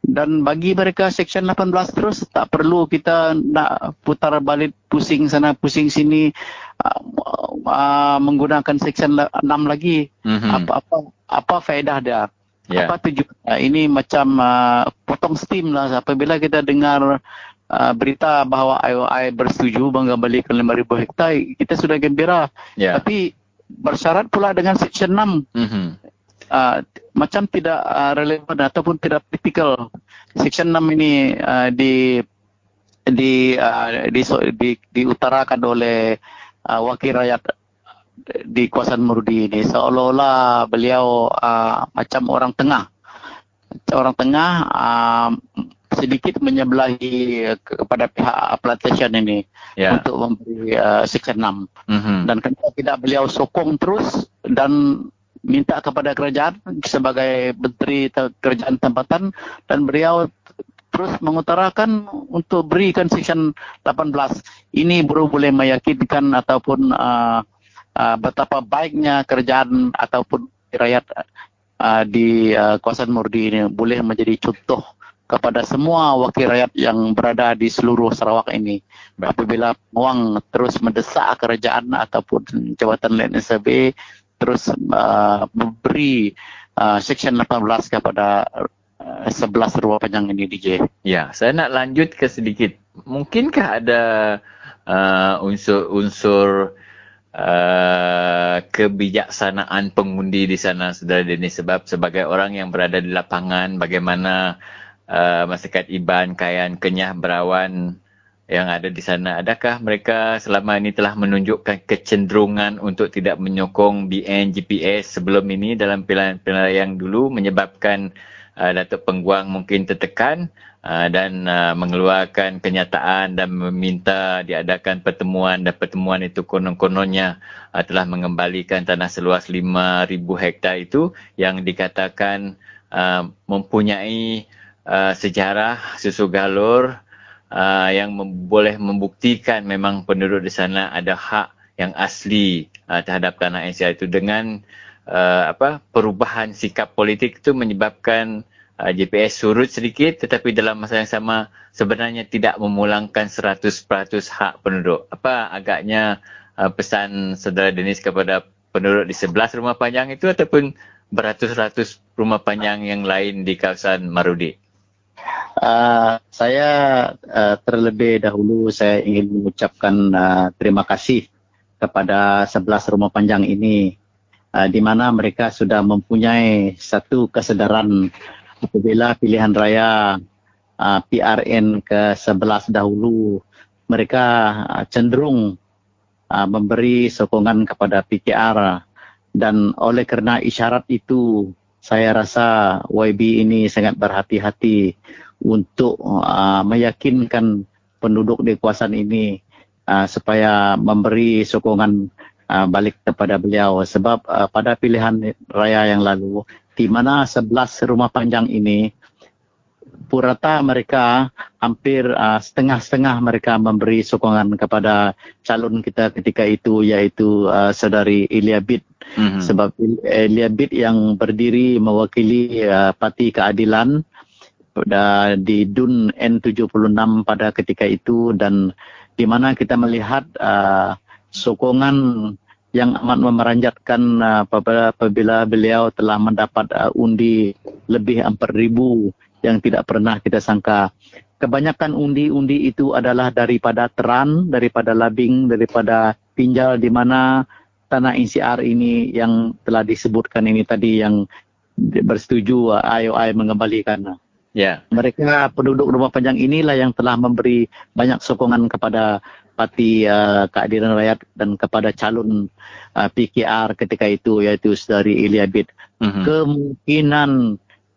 dan bagi mereka Section 18 terus tak perlu kita nak putar balik pusing sana pusing sini uh, menggunakan Section 6 lagi. Mm-hmm. Apa apa apa faedah dia? Yeah. Apa tujuan? Uh, ini macam uh, potong steam lah apabila kita dengar uh, berita bahawa IOI bersetuju mengembalikan 5,000 hektar, kita sudah gembira. Yeah. Tapi bersyarat pula dengan Section 6. Mm-hmm. Uh, macam tidak uh, relevan ataupun tidak kritikal. Section 6 ini uh, di di, uh, di, di diutarakan oleh uh, wakil rakyat di kawasan Murdi ini seolah-olah beliau uh, macam orang tengah orang tengah uh, sedikit menyebelahi kepada pihak plantation ini yeah. untuk memberi uh, section 6 mm-hmm. dan kenapa tidak beliau sokong terus dan minta kepada kerajaan sebagai menteri kerajaan tempatan dan beliau terus mengutarakan untuk berikan section 18 ini baru boleh meyakinkan ataupun uh, uh, betapa baiknya kerajaan ataupun rakyat uh, di uh, kawasan Murdi ini boleh menjadi contoh kepada semua wakil rakyat yang berada di seluruh Sarawak ini. Apabila Muang terus mendesak kerajaan ataupun Jabatan Land Survey terus uh, memberi uh, Section 18 kepada uh, 11 ruang panjang ini DJ. Ya, saya nak lanjut ke sedikit. Mungkinkah ada uh, unsur-unsur uh, kebijaksanaan pengundi di sana saudara Dennis sebab sebagai orang yang berada di lapangan bagaimana uh, masyarakat Iban, Kayan, Kenyah, Berawan yang ada di sana adakah mereka selama ini telah menunjukkan kecenderungan untuk tidak menyokong BN GPS sebelum ini dalam pilihan-pilihan yang dulu menyebabkan Datuk Pengguang mungkin tertekan Ah, dan uh, mengeluarkan kenyataan dan meminta diadakan pertemuan dan pertemuan itu konon-kononnya uh, telah mengembalikan tanah seluas 5,000 hektar itu yang dikatakan uh, mempunyai uh, sejarah susu galur uh, yang mem- boleh membuktikan memang penduduk di sana ada hak yang asli uh, terhadap tanah NCR itu dengan uh, apa perubahan sikap politik itu menyebabkan uh, GPS surut sedikit tetapi dalam masa yang sama sebenarnya tidak memulangkan 100% hak penduduk. Apa agaknya uh, pesan saudara Denis kepada penduduk di sebelah rumah panjang itu ataupun beratus-ratus rumah panjang yang lain di kawasan Marudi? Uh, saya uh, terlebih dahulu saya ingin mengucapkan uh, terima kasih kepada sebelas rumah panjang ini uh, di mana mereka sudah mempunyai satu kesedaran apabila pilihan raya uh, PRN ke-11 dahulu mereka uh, cenderung uh, memberi sokongan kepada PKR dan oleh kerana isyarat itu saya rasa YB ini sangat berhati-hati untuk uh, meyakinkan penduduk di kawasan ini uh, supaya memberi sokongan uh, balik kepada beliau. Sebab uh, pada pilihan raya yang lalu di mana 11 rumah panjang ini purata mereka hampir uh, setengah-setengah mereka memberi sokongan kepada calon kita ketika itu yaitu uh, saudari Ilya Bid mm-hmm. sebab Ilya Bid yang berdiri mewakili uh, Parti Keadilan pada di DUN N76 pada ketika itu dan di mana kita melihat uh, sokongan yang amat memeranjatkan uh, apabila, apabila beliau telah mendapat uh, undi lebih 4,000 yang tidak pernah kita sangka. Kebanyakan undi-undi itu adalah daripada Teran, daripada Labing, daripada Pinjal di mana tanah ICR ini yang telah disebutkan ini tadi yang bersetuju uh, IOI mengembalikan. Ya. Mereka penduduk rumah panjang inilah yang telah memberi banyak sokongan kepada Parti uh, Keadilan Rakyat dan kepada calon uh, PKR ketika itu iaitu Saudari Iliabit. Mm-hmm. Kemungkinan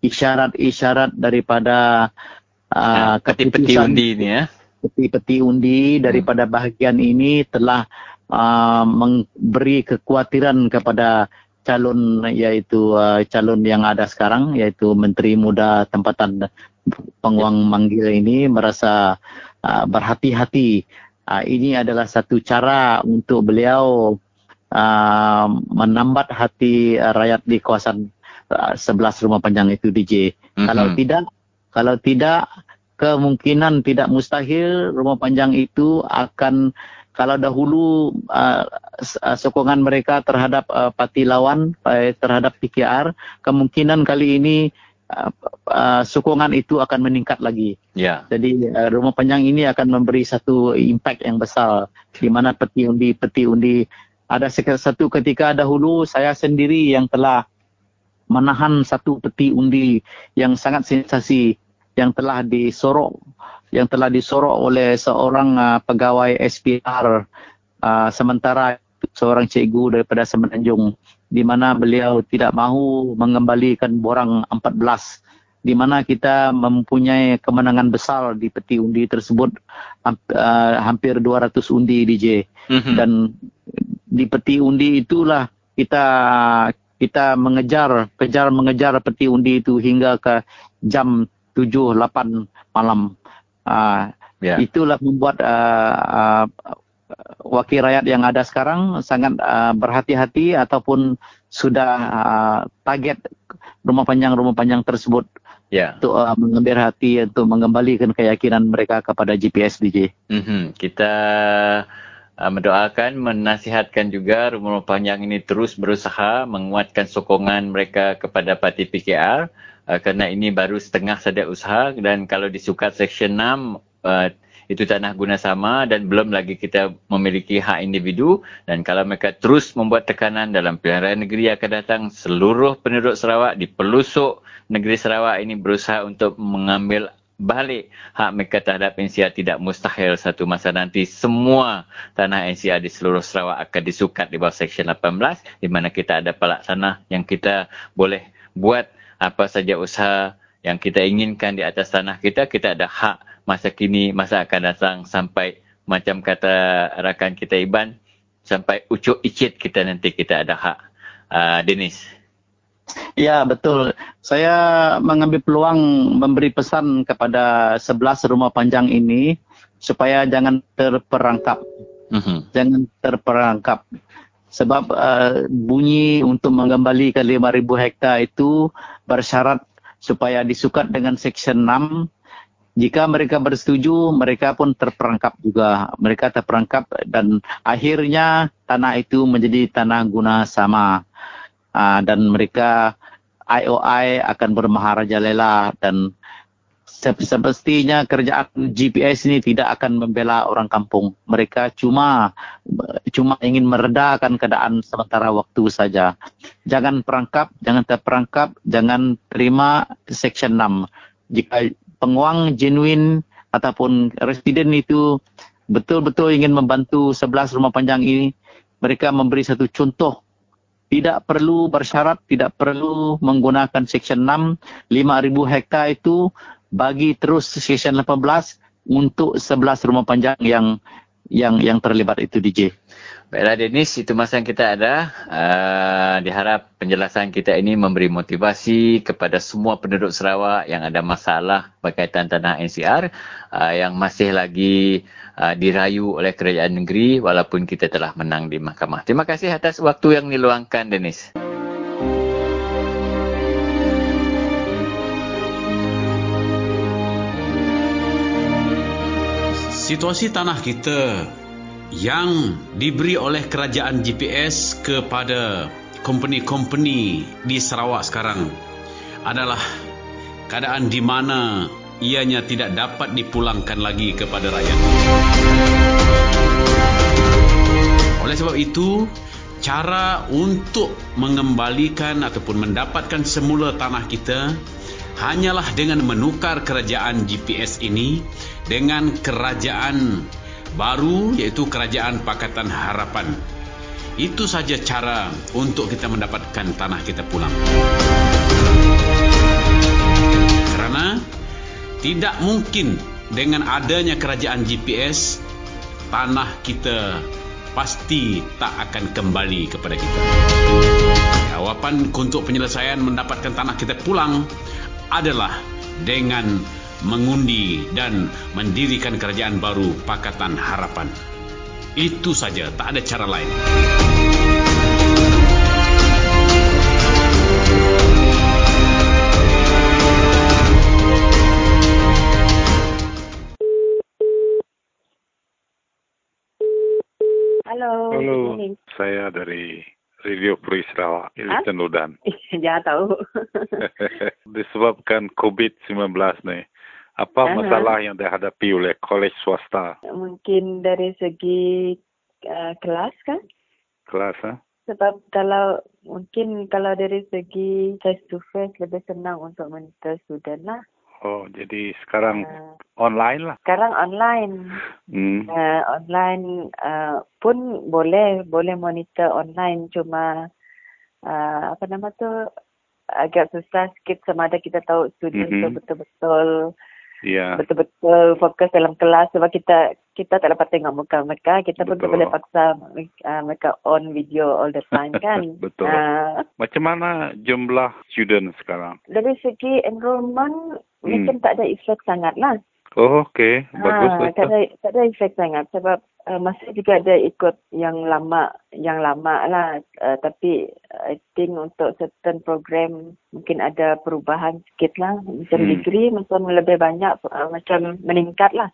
isyarat-isyarat daripada uh, ya, peti-peti undi ini ya. Peti-peti undi daripada bahagian ini telah uh, memberi kekhawatiran kepada calon iaitu uh, calon yang ada sekarang iaitu Menteri Muda Tempatan Penguang Manggil ini merasa uh, berhati-hati uh, ini adalah satu cara untuk beliau uh, menambat hati uh, rakyat di kawasan uh, sebelah rumah panjang itu DJ. Mm-hmm. Kalau tidak, kalau tidak kemungkinan tidak mustahil rumah panjang itu akan kalau dahulu uh, sokongan mereka terhadap uh, parti lawan uh, terhadap PKR kemungkinan kali ini uh, uh, sokongan itu akan meningkat lagi. Ya. Jadi uh, rumah panjang ini akan memberi satu impact yang besar di mana peti undi peti undi ada satu ketika dahulu saya sendiri yang telah menahan satu peti undi yang sangat sensasi yang telah disorok yang telah disorok oleh seorang uh, pegawai SPR uh, sementara seorang cikgu daripada Semenanjung di mana beliau tidak mahu mengembalikan borang 14 di mana kita mempunyai kemenangan besar di peti undi tersebut uh, hampir 200 undi DJ mm-hmm. dan di peti undi itulah kita kita mengejar kejar mengejar peti undi itu hingga ke jam 7 8 malam uh, yeah. itulah membuat uh, uh, wakil rakyat yang ada sekarang sangat uh, berhati-hati ataupun sudah uh, target rumah panjang rumah panjang tersebut yeah. untuk uh, mengambil hati untuk mengembalikan keyakinan mereka kepada GPS DJ. Mm-hmm. Kita uh, mendoakan menasihatkan juga rumah panjang ini terus berusaha menguatkan sokongan mereka kepada parti PKR uh, kerana ini baru setengah saja usaha dan kalau disukat Seksyen 6 uh, itu tanah guna sama dan belum lagi kita memiliki hak individu. Dan kalau mereka terus membuat tekanan dalam pilihan raya negeri akan datang seluruh penduduk Sarawak di pelosok negeri Sarawak ini berusaha untuk mengambil balik hak mereka terhadap NCR tidak mustahil satu masa nanti semua tanah NCR di seluruh Sarawak akan disukat di bawah Seksyen 18 di mana kita ada pelaksana yang kita boleh buat apa saja usaha yang kita inginkan di atas tanah kita, kita ada hak masa kini, masa akan datang sampai macam kata rakan kita Iban, sampai ucuk icit kita nanti kita ada hak. Uh, Dennis. Ya, betul. Saya mengambil peluang memberi pesan kepada sebelas rumah panjang ini supaya jangan terperangkap. Uh-huh. Jangan terperangkap sebab uh, bunyi untuk mengembalikan 5000 hektar itu bersyarat supaya disukat dengan seksyen 6 jika mereka bersetuju mereka pun terperangkap juga mereka terperangkap dan akhirnya tanah itu menjadi tanah guna sama uh, dan mereka IOI akan bermaharajalela dan semestinya kerjaan GPS ini tidak akan membela orang kampung. Mereka cuma cuma ingin meredakan keadaan sementara waktu saja. Jangan perangkap, jangan terperangkap, jangan terima Section 6. Jika penguang genuine ataupun residen itu betul-betul ingin membantu 11 rumah panjang ini, mereka memberi satu contoh tidak perlu bersyarat, tidak perlu menggunakan Section 6, 5,000 hektar itu bagi terus season 18 untuk 11 rumah panjang yang yang yang terlibat itu DJ. Baiklah Dennis, itu masa yang kita ada. Uh, diharap penjelasan kita ini memberi motivasi kepada semua penduduk Sarawak yang ada masalah berkaitan tanah NCR uh, yang masih lagi uh, dirayu oleh kerajaan negeri walaupun kita telah menang di mahkamah. Terima kasih atas waktu yang diluangkan Dennis. situasi tanah kita yang diberi oleh kerajaan GPS kepada company-company di Sarawak sekarang adalah keadaan di mana ianya tidak dapat dipulangkan lagi kepada rakyat. Oleh sebab itu, cara untuk mengembalikan ataupun mendapatkan semula tanah kita hanyalah dengan menukar kerajaan GPS ini dengan kerajaan baru iaitu kerajaan Pakatan Harapan. Itu saja cara untuk kita mendapatkan tanah kita pulang. Kerana tidak mungkin dengan adanya kerajaan GPS tanah kita pasti tak akan kembali kepada kita. Jawapan untuk penyelesaian mendapatkan tanah kita pulang adalah dengan mengundi dan mendirikan kerajaan baru Pakatan Harapan. Itu saja, tak ada cara lain. Halo. Halo, saya dari Radio Free Sarawak, Ilitan Ludan. Jangan tahu. Disebabkan COVID-19 ni, apa Aha. masalah yang dihadapi oleh kolej swasta Mungkin dari segi uh, kelas kan? kelas? Ha? Sebab kalau mungkin kalau dari segi face to face lebih senang untuk monitor student lah. Oh, jadi sekarang Uh, online lah. sekarang online. Hmm. Uh, online uh, pun boleh boleh monitor online cuma uh, apa nama tu agak susah sikit sama ada kita tahu student Mhm. tu betul-betul Ya. betul-betul fokus dalam kelas sebab kita kita tak dapat tengok muka mereka kita pun tak Betul. boleh paksa uh, mereka on video all the time kan Betul. uh, Macam mana jumlah student sekarang? dari segi enrollment Hmm. mungkin tak ada efek sangat lah Oh, okey. Bagus Ah, lah. tak ada tak ada efek sangat sebab uh, masih juga ada ikut yang lama yang lama lah uh, tapi I think untuk certain program mungkin ada perubahan sikit lah macam Hmm. degree macam lebih banyak uh, macam meningkat lah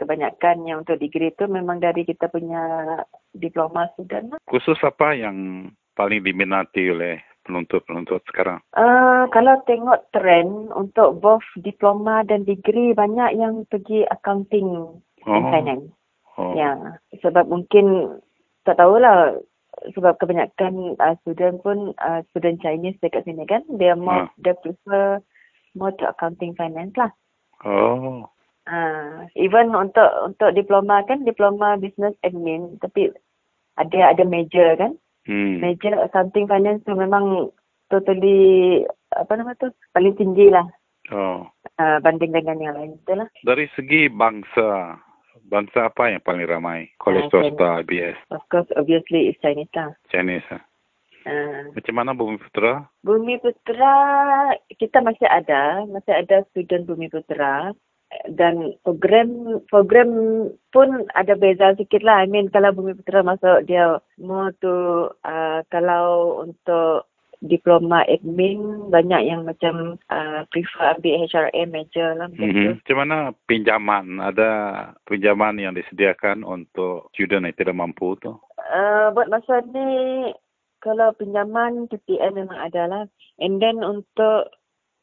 kebanyakan yang untuk degree tu memang dari kita punya diploma student lah. Khusus apa yang paling diminati oleh penuntut-penuntut sekarang? Uh, kalau tengok trend untuk both diploma dan degree banyak yang pergi accounting and Oh. finance. Oh. Ya, sebab mungkin tak tahulah sebab kebanyakan uh, student pun uh, student Chinese dekat sini kan dia Ah. more dia prefer more to accounting finance lah. Oh. Uh, even untuk untuk diploma kan diploma business admin tapi ada ada major kan. Hmm. Major accounting finance tu memang totally apa nama tu paling tinggi lah Oh. uh, banding dengan yang lain tu lah. Dari segi bangsa, bangsa apa yang paling ramai? Kolej Ah, swasta, IBS, Of course obviously is Chinese lah. Chinese. ha? Uh, Macam mana Bumi Putra? Bumi Putera kita masih ada, masih ada student Bumi Putera dan program program pun ada beza sikit lah. I mean kalau Bumi Putera masuk dia more to uh, kalau untuk diploma admin banyak yang macam uh, prefer ambil HRM major lah. Mm-hmm. Macam mana pinjaman? Ada pinjaman yang disediakan untuk student yang tidak mampu tu? Uh, buat masa ni kalau pinjaman PPN memang ada lah. And then untuk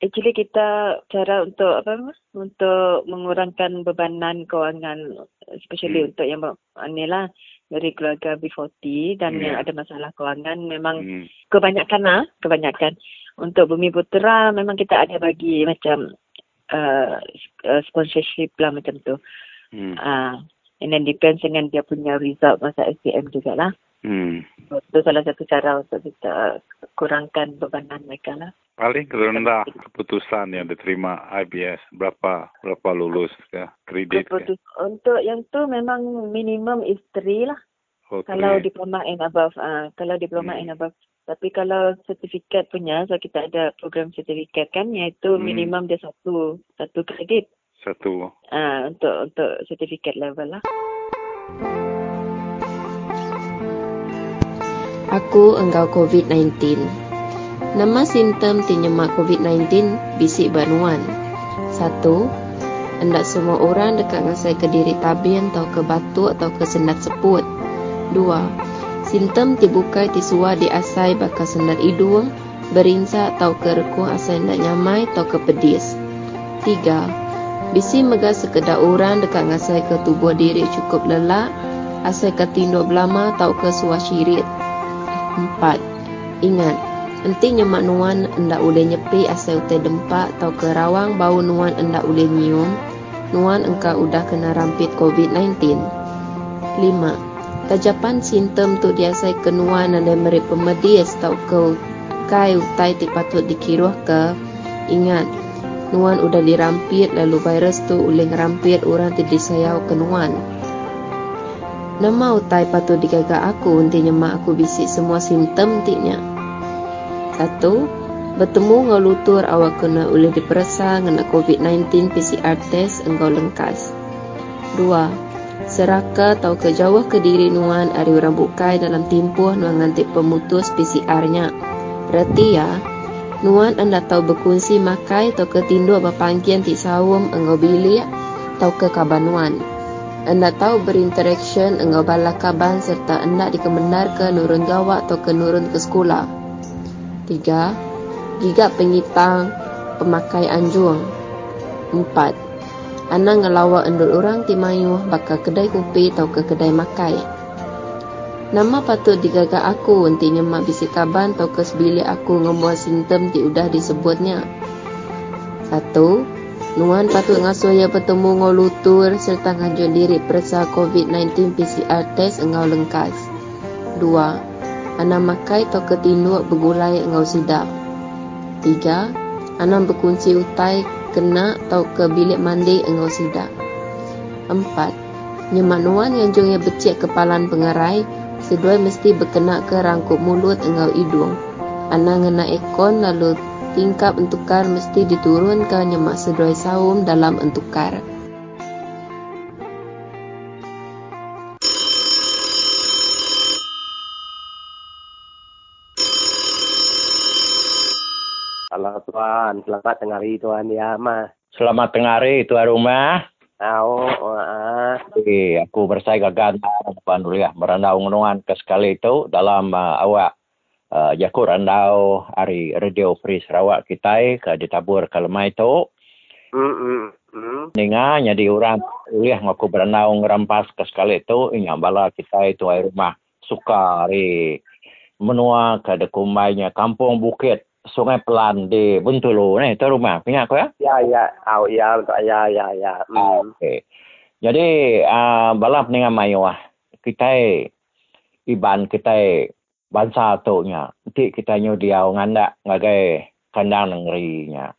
actually kita cara untuk apa? Untuk mengurangkan bebanan kewangan especially Hmm. untuk yang ni lah dari keluarga B40 dan Hmm, yang ya. ada masalah kewangan memang Hmm. kebanyakan lah kebanyakan untuk Bumi Putera memang kita ada bagi macam uh, uh, sponsorship lah macam tu. Hmm. Uh, and then depends dengan dia punya result masa SPM jugalah. Hmm. Itu salah satu cara untuk kita kurangkan bebanan mereka lah. Paling rendah keputusan yang diterima IBS berapa berapa lulus ke kredit ke? Keputus, untuk yang tu memang minimum is 3 lah. Oh, Kalau three. diploma and above. Uh, kalau diploma Hmm. and above. Tapi kalau sertifikat punya, so kita ada program sertifikat kan, iaitu Hmm. minimum dia satu satu kredit satu. uh, untuk untuk sertifikat level lah. Aku engkau COVID-19. Nama simptom tinyemak COVID-19 bisik banuan. Satu, hendak semua orang dekat ngasai ke diri tabin atau ke batuk atau ke sendat seput. Dua, simptom tibukai tisua di asai bakal sendat hidung, berinsa atau ke rekuh asai hendak nyamai atau ke pedis. Tiga, bisi megah sekedar orang dekat ngasai ke tubuh diri cukup lelak, asai ke tinduk belama atau ke suah syirit. Empat, ingat, Enti nyemak nuan anda boleh nyepi asal utai dempak atau ke rawang bau nuan anda boleh nyium, nuan engkau udah kena rampit COVID-19. 5. Tajapan simptom tu diasai kenuan anda meri pemedis atau ke kai utai ti patut dikiruh ke, ingat, nuan udah dirampit lalu virus tu uleng rampit orang ti disayau kenuan. Nama utai patut digagak aku unti nyemak aku bisik semua simptom tiknya. Satu, bertemu dengan lutur awak kena boleh diperasa dengan COVID-19 PCR test engkau lengkas. Dua, seraka atau kejauh ke diri nuan hari orang bukai dalam timpuh nuan ngantik pemutus PCR-nya. Berarti ya, nuan anda tahu berkunci makai atau ketindu berpanggian ti sawum engkau bilik atau ke kaban nuan. Anda tahu berinteraction engkau bala kaban serta anda dikemenar ke nurun gawak atau ke nurun ke sekolah. Tiga, gigat pengitang pemakai anjung. Empat, anak ngelawa endul orang timayu baka kedai kopi atau ke kedai makai. Nama patut digagak aku untuk mak bisi kaban atau ke sebilik aku ngemua sintem ti udah disebutnya. Satu, Nuan patut ngasuh ia bertemu ngau lutur serta ngajuk diri periksa COVID-19 PCR test engau lengkas. Dua, Anak makai tau ketinduk bergulai engkau sedap. Tiga, anak berkunci utai kena tau ke bilik mandi engau sedap. Empat, nyemanuan yang jongnya becik kepalan pengerai, sedoi mesti berkena ke rangkup mulut engau hidung. Anak ngena ekon lalu tingkap entukar mesti diturunkan nyemak sedoi saum dalam entukar. Halo Tuan, selamat tengah hari Tuan ya Ma. Selamat tengah hari Tuan Rumah. Oh ah. Okay, aku bersai gagal Tuan dulu ya. Merandau ngunungan ke sekali itu dalam uh, awak uh, jaku randau hari Radio Free Sarawak kita ke ditabur ke lemah itu. Hmm, hmm, hmm. Ninga, jadi orang kuliah ngaku berandau ngerampas ke sekali itu. Ingat bala kita itu air rumah suka hari menua ke dekumainya kampung bukit Sungai Pelan di Bengkulu ni, tu rumah. Ingat kau ya? Ya, ya. Oh, ya. Ya, ya, ya. Hmm. Okey. Jadi, uh, balap dengan mayu lah. Kita, iban kita, bangsa tu nya. Nanti kita nyu dia nganda ngagai kandang negerinya.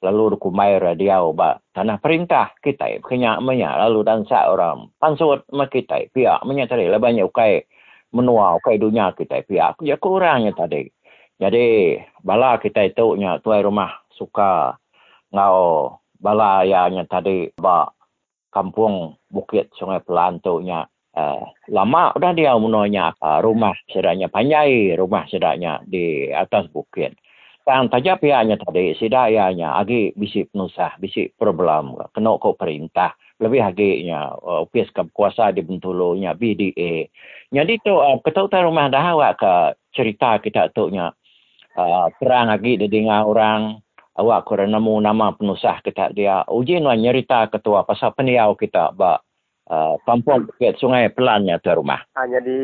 Lalu kumai dia ba tanah perintah kita kenya menya lalu dan sa orang pansut ma kita pihak menya tadi lah banyak ukai menua ukai dunia kita pihak ya kurangnya tadi jadi bala kita itu nya tuai rumah suka ngau bala ya nya tadi ba kampung bukit sungai pelantu nya uh, lama udah dia menunya uh, rumah sedaknya panjai rumah sedaknya di atas bukit. Yang tajam pianya tadi sidayanya agi bisi penusah bisi problem kena kok perintah lebih haginya uh, upis kuasa di Bentulunya BDA. Jadi tu uh, ketua rumah dah awak ke cerita kita tu nya Ah, terang lagi dia dengar orang awak kurang nemu nama penusah kita dia uji nak nyerita ketua pasal peniau kita. Ba uh, kampung bukit sungai pelannya tu rumah. Ha, jadi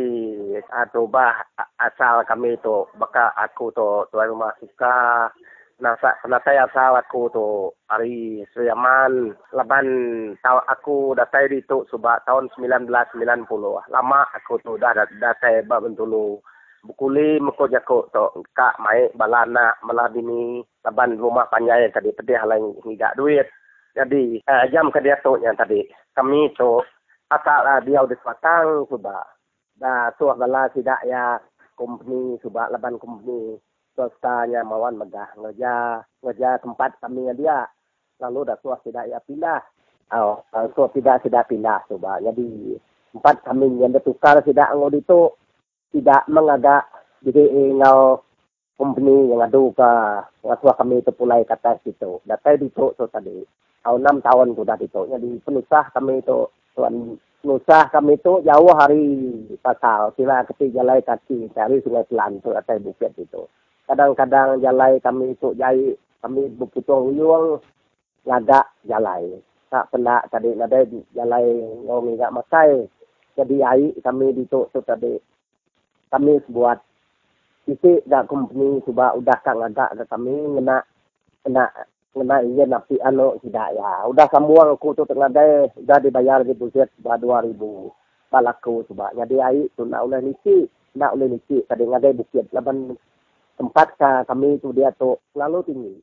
atau bah asal kami tu baka aku tu tuan rumah suka nasa nasa asal aku tu hari Suyaman laban tahu aku datai di tu subak tahun 1990 lama aku tu dah datai ba bentulu bukuli meko jako to kak mai balana melabini taban rumah panjai tadi pedih lain hingga duit. Jadi uh, jam ke dia tu yang tadi. Kami tu asal uh, dia udah swatang suba da tu bala tidak ya company suba laban company. Swastanya mawan megah ngeja ngeja tempat kami dia. Lalu dah suah tidak ya pindah. Oh suah tidak tidak pindah suba jadi tempat kami yang bertukar tidak ngodi tu tidak mengagak jadi ingau company yang ada ke ngasua kami itu pulai kata situ. Datai di tu tadi. Tahun enam tahun tu dah itu. Jadi penusah kami itu tuan penusah kami itu jauh hari pasal. Sila ketiga jalai kaki dari sungai Pelan tu atai bukit itu. Kadang-kadang jalai kami itu jai kami berputung uyung ngagak jalai. Tak pernah tadi nadai jalai ngomong ngagak masai. Jadi air kami di tu tadi kami buat. Isi dak company cuba udah kang ada ke kami ngena kena kena iya napi anu tidak ya. Udah semua aku tu tengah dai udah dibayar di budget dua ribu. Balaku cuba jadi ai tu nak oleh nisi nak oleh nisi tadi ngadai bukit laban tempat ka kami tu dia tu selalu tinggi.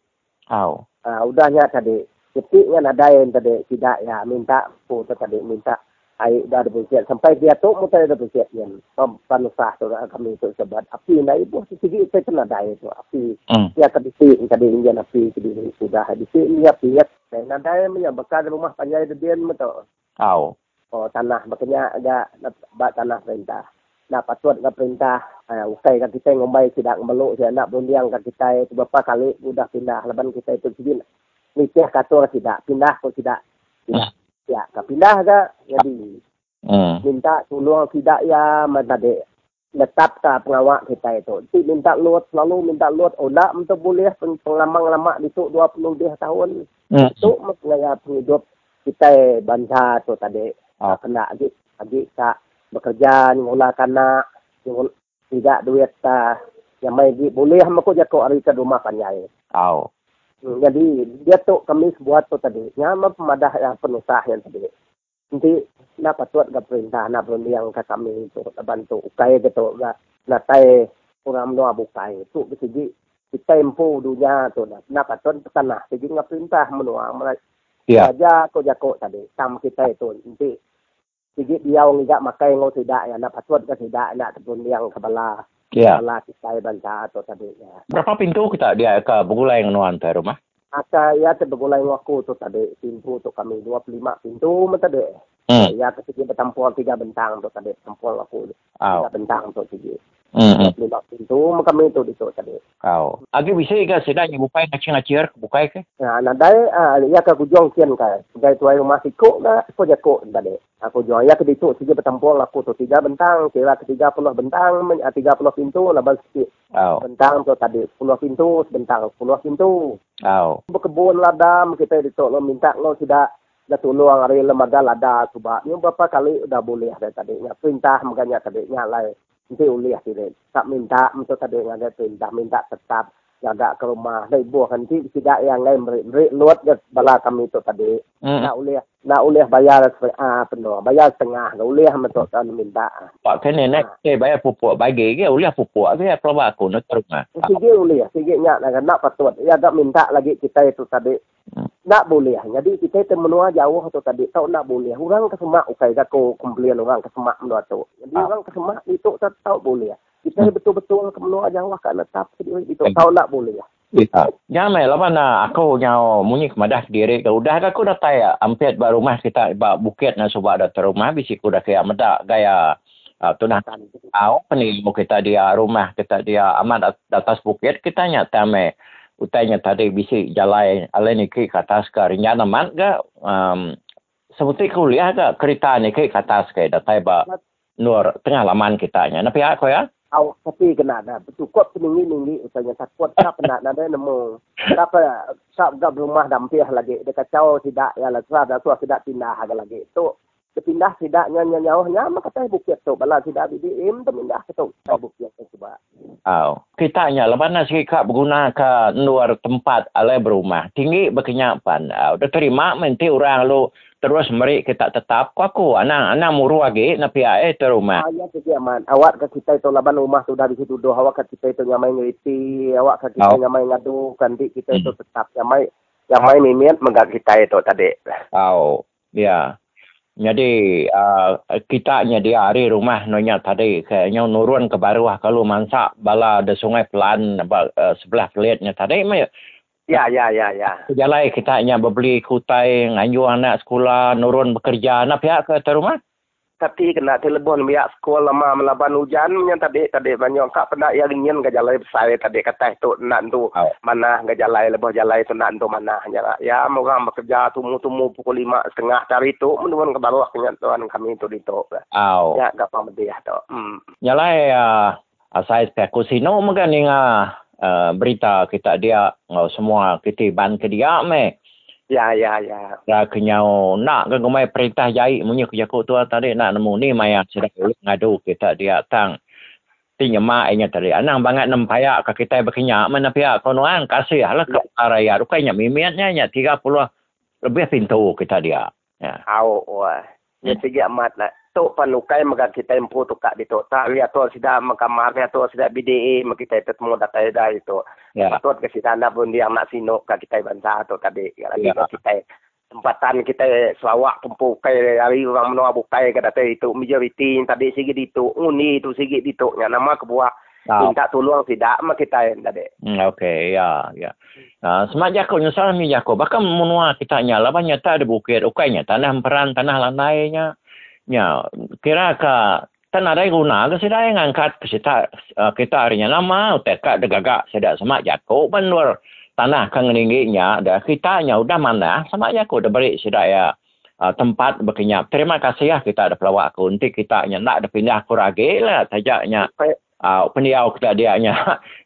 Au. uh, udahnya tadi ada yang tadi tidak ya. Minta pu tadi minta ai dah deposit sampai dia tu mutai deposit yang panusah tu kami tu sebab api na ibu sigi itu kena dai tu. Api Hmm. ya tadi si tadi Indian api tadi sudah. Di sini api ya. Dan ada yang menyambakkan rumah panjang itu dia betul. Au. oh tanah makanya ada bak tanah perintah. Nak patut ke perintah uh, ukai kan kita ngombai tidak ngemeluk saya nak berliang kan kita itu berapa kali sudah pindah. Leban kita itu sini nikah kata tidak pindah pun tidak. Tidak ya ke pindah ke jadi Hmm. minta tolong tidak ya mana de letap ke pengawak kita itu si minta lot selalu minta lot oh untuk boleh peng- penglamang lama itu 20 dia tahun Hmm. itu maknanya penghidup kita bangsa tu tadi Ah. kena agi agi tak bekerja ngolah kana ngol- tidak duit ta yang mai boleh hamko jako ari ke rumah Au. Hmm, jadi dia tu kami buat tu tadi. Nyama pemadah yang penusah yang tadi. Nanti nak patut ke perintah nak berliang ke kami itu bantu. Ukai gitu na na tai orang menua bukai. Tu besigi kita empu dunia tu na nak patut ke tanah. Jadi ngap perintah menua mulai Ya. saja ko jako tadi tam kita itu. Nanti Sige dia orang tidak makai ngau tidak ya nak patut ke tidak nak berliang ke bala Ya. bala kita bangsa tu tadi ya Berapa pintu kita dia ke Begulai nuan tu rumah? Aka ya terbegulai waktu tu tadi pintu tu kami 25 pintu mata. Hmm. Ya ke segi bertampung tiga bentang tu tadi tampung aku. Au. Tiga bentang tu segi. Hmm. 25 pintu kami tu di tu tadi. Au. Agi bisa ke sedang bukai ngacir-ngacir bukai ke? Nah, nah dai ah ya ke kujong kian ka. Sebagai tuai rumah siko na ko jako tadi. Aku jual ya ke di tu segi bertampung aku tu tiga bentang, kira ke 30 bentang, men- ah, 30 pintu lepas sikit. Au. Bentang tu tadi 10 pintu, sebentang 10 pintu. Au. berkebun ladam kita ditok lo minta lo tidak dah tolong hari lembaga lada cuba ni berapa kali dah boleh dah tadi nya perintah makanya tadi nya lai nanti ulih tidak tak minta untuk tadi ada perintah. Minta tetap jaga ke rumah dari buah nanti tidak yang lain beri luat ke bala kami itu tadi Hmm. nak ulih nak ulih bayar ah penuh bayar setengah nak ulih untuk kan minta Pak kena nak ke bayar pupuk bagi ke uliah pupuk ke kalau aku nak rumah. Sige boleh, sige nya nak nak patut. Ya tak minta lagi kita itu tadi. Hmm. Nak boleh. Jadi kita itu menua jauh tu tadi. Tahu nak boleh. Orang kesemak ukai ko komplain orang kesemak menua tu. Jadi Ah. orang kesemak itu tak tahu boleh. Kita betul-betul ke menua jauh kan tetap sendiri itu tahu nak boleh. Ya. Jangan lah mana aku nyau munyi kemadah sendiri. Ke udah aku dah tanya ampet ba rumah kita ba bukit na suba dah terumah bisi ku dah kaya medak gaya uh, tunah. Au pani mu kita dia rumah kita dia amat at- atas bukit kita nya tame. Utanya tadi bisi jalai aleni ki ke atas ke rinyana man ga um, seperti kuliah ke kereta ni ke ke atas ke dah tai ba nur tengah laman kita nya napi aku ya Aw, tapi kena dah. Cukup peninggi-ninggi. Usahanya takut tak pernah ada nemu. Apa, sab gab rumah dampih lagi. Dia kacau tidak. Ya lah, suah dah suah tidak pindah agak lagi. Tu, dia pindah tidak nyanyi nyawahnya. Maka saya bukit tu. Bala tidak BBM, tu pindah ke tu. Saya bukit tu coba. Oh. Kita nya lepas nak sikap berguna ke luar tempat alai berumah. Tinggi berkenyapan. Oh. Dah terima menti orang lu terus merik kita tetap. Kau aku anak anak muru lagi nak pihak eh terumah. Ah, ya, jadi aman. Awak ke kita itu laban rumah tu dari situ doh. Awak ke kita itu nyamai ngeriti. Awak ke kita Oh. nyamai ngadu. Kanti kita itu tetap nyamai. Nyamai mimiat megak kita itu tadi. Oh. Ya. Jadi uh, kita nya dia hari rumah nonya tadi kayaknya nurun ke bawah kalau mansak bala ada sungai pelan uh, sebelah kelitnya tadi mai Ya, ya, ya, ya. Jalan kita nya berbeli kutai nganju anak sekolah nurun bekerja nak pihak ke rumah. tapi kena telefon biak sekolah lama melaban hujan nya tadi tadi banyak kak pernah ya ringin ke jalan besar tadi kata itu nak tu Oh. mana ke jalan lebih jalan itu nak tu mana ya ya orang bekerja tumu-tumu pukul lima setengah cari itu menurun ke bawah nya tuan kami itu di tu Oh. ya gak paham dia tu hmm. Nyalai uh, asai spekusino mungkin ninga uh, berita kita dia uh, semua kita ban ke dia me. ya ya ya Ya kenyau nak ke gomai perintah jai munyi ke jaku tu tadi nak nemu ni maya sudah ngadu kita dia tang. tinyemak inya tadi. Anang banget nempayak ke kita berkenyak mana pihak konoan kasih lah ke raya. Rupanya mimiatnya nya 30 lebih pintu kita dia. Ya. Au wah. Ya tiga amat lah. Tok panukai maka kita impu tu kak dito. Tak lihat tu sudah makamar lihat tu sudah BDA maka kita ketemu data ida itu. Ya. Tu ke kita nak pun dia nak sinok ke kita bangsa tu tadi. Ya. Lagi kita tempatan kita selawak tempuh kai hari orang menua bukai ke itu majoriti tadi sikit itu uni itu sikit itu yang nama kebuah oh. minta tolong tidak mak kita tadi hmm, okey ya ya uh, semak jako nyusal mi jako bahkan menua kita nyala banyak tak ada bukit ukainya tanah peran tanah landainya nya kira ka tanah ada guna ke sida yang angkat kita uh, kita harinya lama utek degagak sida semak jako benur tanah kang ringginya dah kita nya udah mana sama ya dah balik sudah ya uh, tempat berkenyap. Terima kasih ya kita ada pelawak aku. Nanti kita nya nak ada pindah aku lagi lah sajaknya uh, pendiau kita dia nya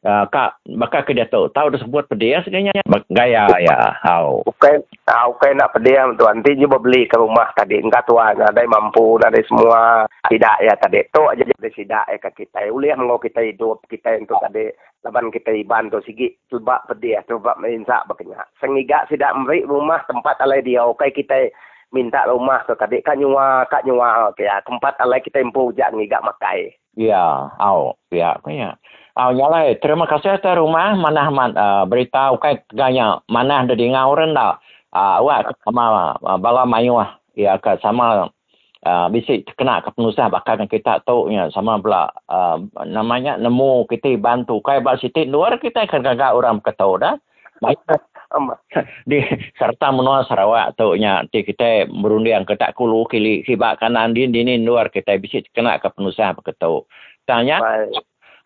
uh, kak maka ke tahu. Tahu dah sebut pedia seganya gaya ya how okay uh, okay nak pedia tu. Nanti je beli ke rumah tadi. Enggak tua ada mampu ada semua. Tidak ya tadi. Tu aja jadi tidak ya kita. Ulih mau kita hidup kita itu tadi. Laban kita iban tu sigi coba pedia coba minta baknya sengiga tidak memberi rumah tempat alai dia. Okay kita minta rumah tu tadi kan nyua kak nyua okay, ya. tempat alai kita impu jak ngigak makai Ya, au, ya, punya. Au nyalai, terima kasih atas rumah mana man uh, beritahu kai ganya mana ada di ngauran dah. Ah, uh, awak sama uh, bala mayu ah. Ya, ke sama uh, bisi kena ke penusah bakal kita tahu ya sama pula uh, namanya nemu kita bantu kai bal sitik luar kita akan gagak orang ketahu dah. di serta menua Sarawak tu nya. Ti kita berunding ke tak kulu kili hibak kanan din dini luar. Kita bisa kena ke penusah begitu. Tanya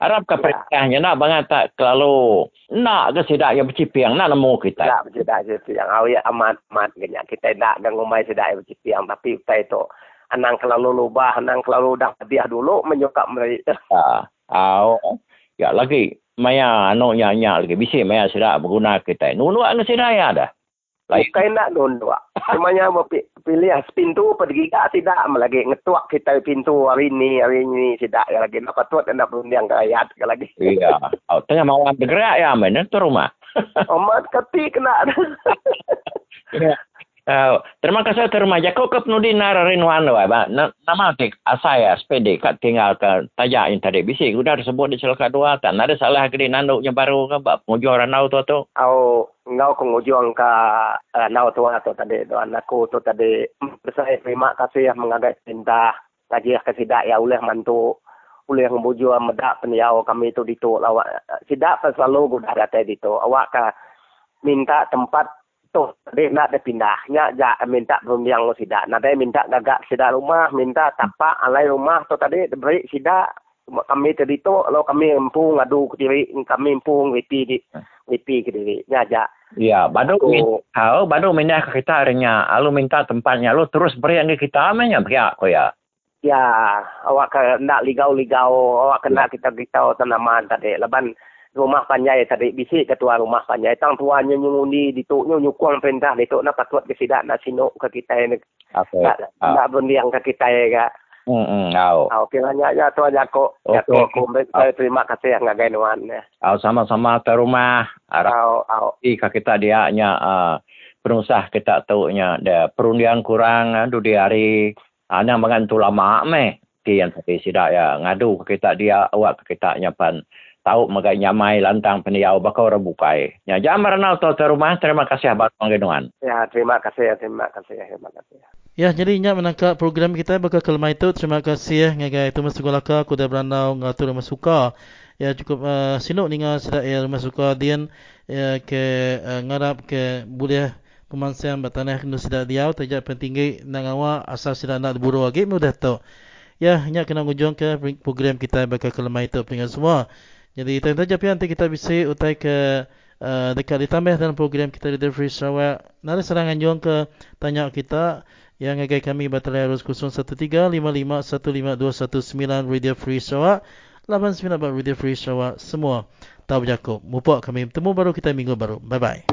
Arab ke perintahnya nak bangat tak kalau nak ke sidak yang bercipiang? Nak nemu kita. Nak bercipiang bercipiang. Awi ya amat amat genya kita nak dengan umai sidak yang bercipiang. Tapi kita itu anang kalau lubah anang kalau dah dia dulu menyokap mereka. Ah. Ya lagi maya anu nya nya lagi. Bisi maya sira berguna kita nunu anu sira ya dah. Lain. Kai nak nunu semuanya mau pilih pintu pergi tak tidak lagi ngetuak kita pintu hari ini hari ini tidak lagi nak patut nak berunding rakyat lagi. Iya. Oh tengah mau bergerak ya men tu rumah. Omat kati kena. Uh, terima kasih terima jako ke penudi nararin wa ba nama tik asaya spd kat tinggal ke tajak yang tadi. Bisi sudah disebut di celaka dua. Tak ada salah ke nanduk yang baru ke? Ba pengujuan nau tu tu? Au ngau ko ngujuan ka uh, nau tu tu tadi tu anakku tu tadi. Saya terima kasih yang mengagai cinta lagi ke sidak ya oleh mantu oleh ngebuju medak peniau kami tu ditu lawak sidak selalu gua ada tadi tu awak ka minta tempat tu dia nak dia pindah. Nya ja minta yang lo sida nak dia minta gagak sida rumah minta tapak alai rumah. Tu tadi beri sida kami tadi tu lo kami empu ngadu ke diri. Kami empu ngiti di ngiti ke diri. Nya ja Ya, baru kau baru minta ke kita harinya, lalu minta tempatnya, lalu terus beri yang kita amanya pihak kau ya. Ya, awak kena ligau-ligau, awak kena kita kita tanaman tadi, leban rumah panjai tadi bisi ketua rumah panjai. Tang tuanya nyungundi di tu nyukung perintah di tu nak patut ke sidak nak sinuk ke kita ni. Okay. nak, nak berdiang ke kita ya ga hmm hmm au au kiranya ya tu aja ko ya ko ko terima kasih yang ngagai nuan ya au sama-sama ke rumah. Au au. I kita dia nya uh, penusah kita tahu nya. Ada perundian kurang uh, di hari. Ana uh, mengantu lama me ti yang tapi sidak ya. Ngadu ke kita dia awak ke kita nyapan tahu magai nyamai lantang peniau bakau rebukai. Ya jam merenau to ke rumah. Terima kasih abang penggenuan. Ya terima kasih ya terima kasih ya terima kasih. Ya jadi ingat menangkap program kita bakal kelma itu. Terima kasih ya ngagai itu masuk laka aku dah beranau ngatur rumah suka. Ya cukup uh, sinuk ninga sedak ya rumah suka dian ya ke uh, ngarap ke boleh pemansian bertanah kena sedak dia tajak pentinggi nak awak asal sedak nak buru lagi mudah tu. Ya, ingat kena ngujung ke program kita bakal kelma itu dengan semua. Jadi tuan-tuan tapi nanti kita bisa utai ke uh, dekat ditambah dalam program kita di Free Sarawak. Nanti serangan juang ke tanya kita yang agak kami batal harus 0135515219 Radio Free Sarawak 89 Radio Free Sarawak semua tahu berjakup. Mupak kami bertemu baru kita minggu baru. Bye bye.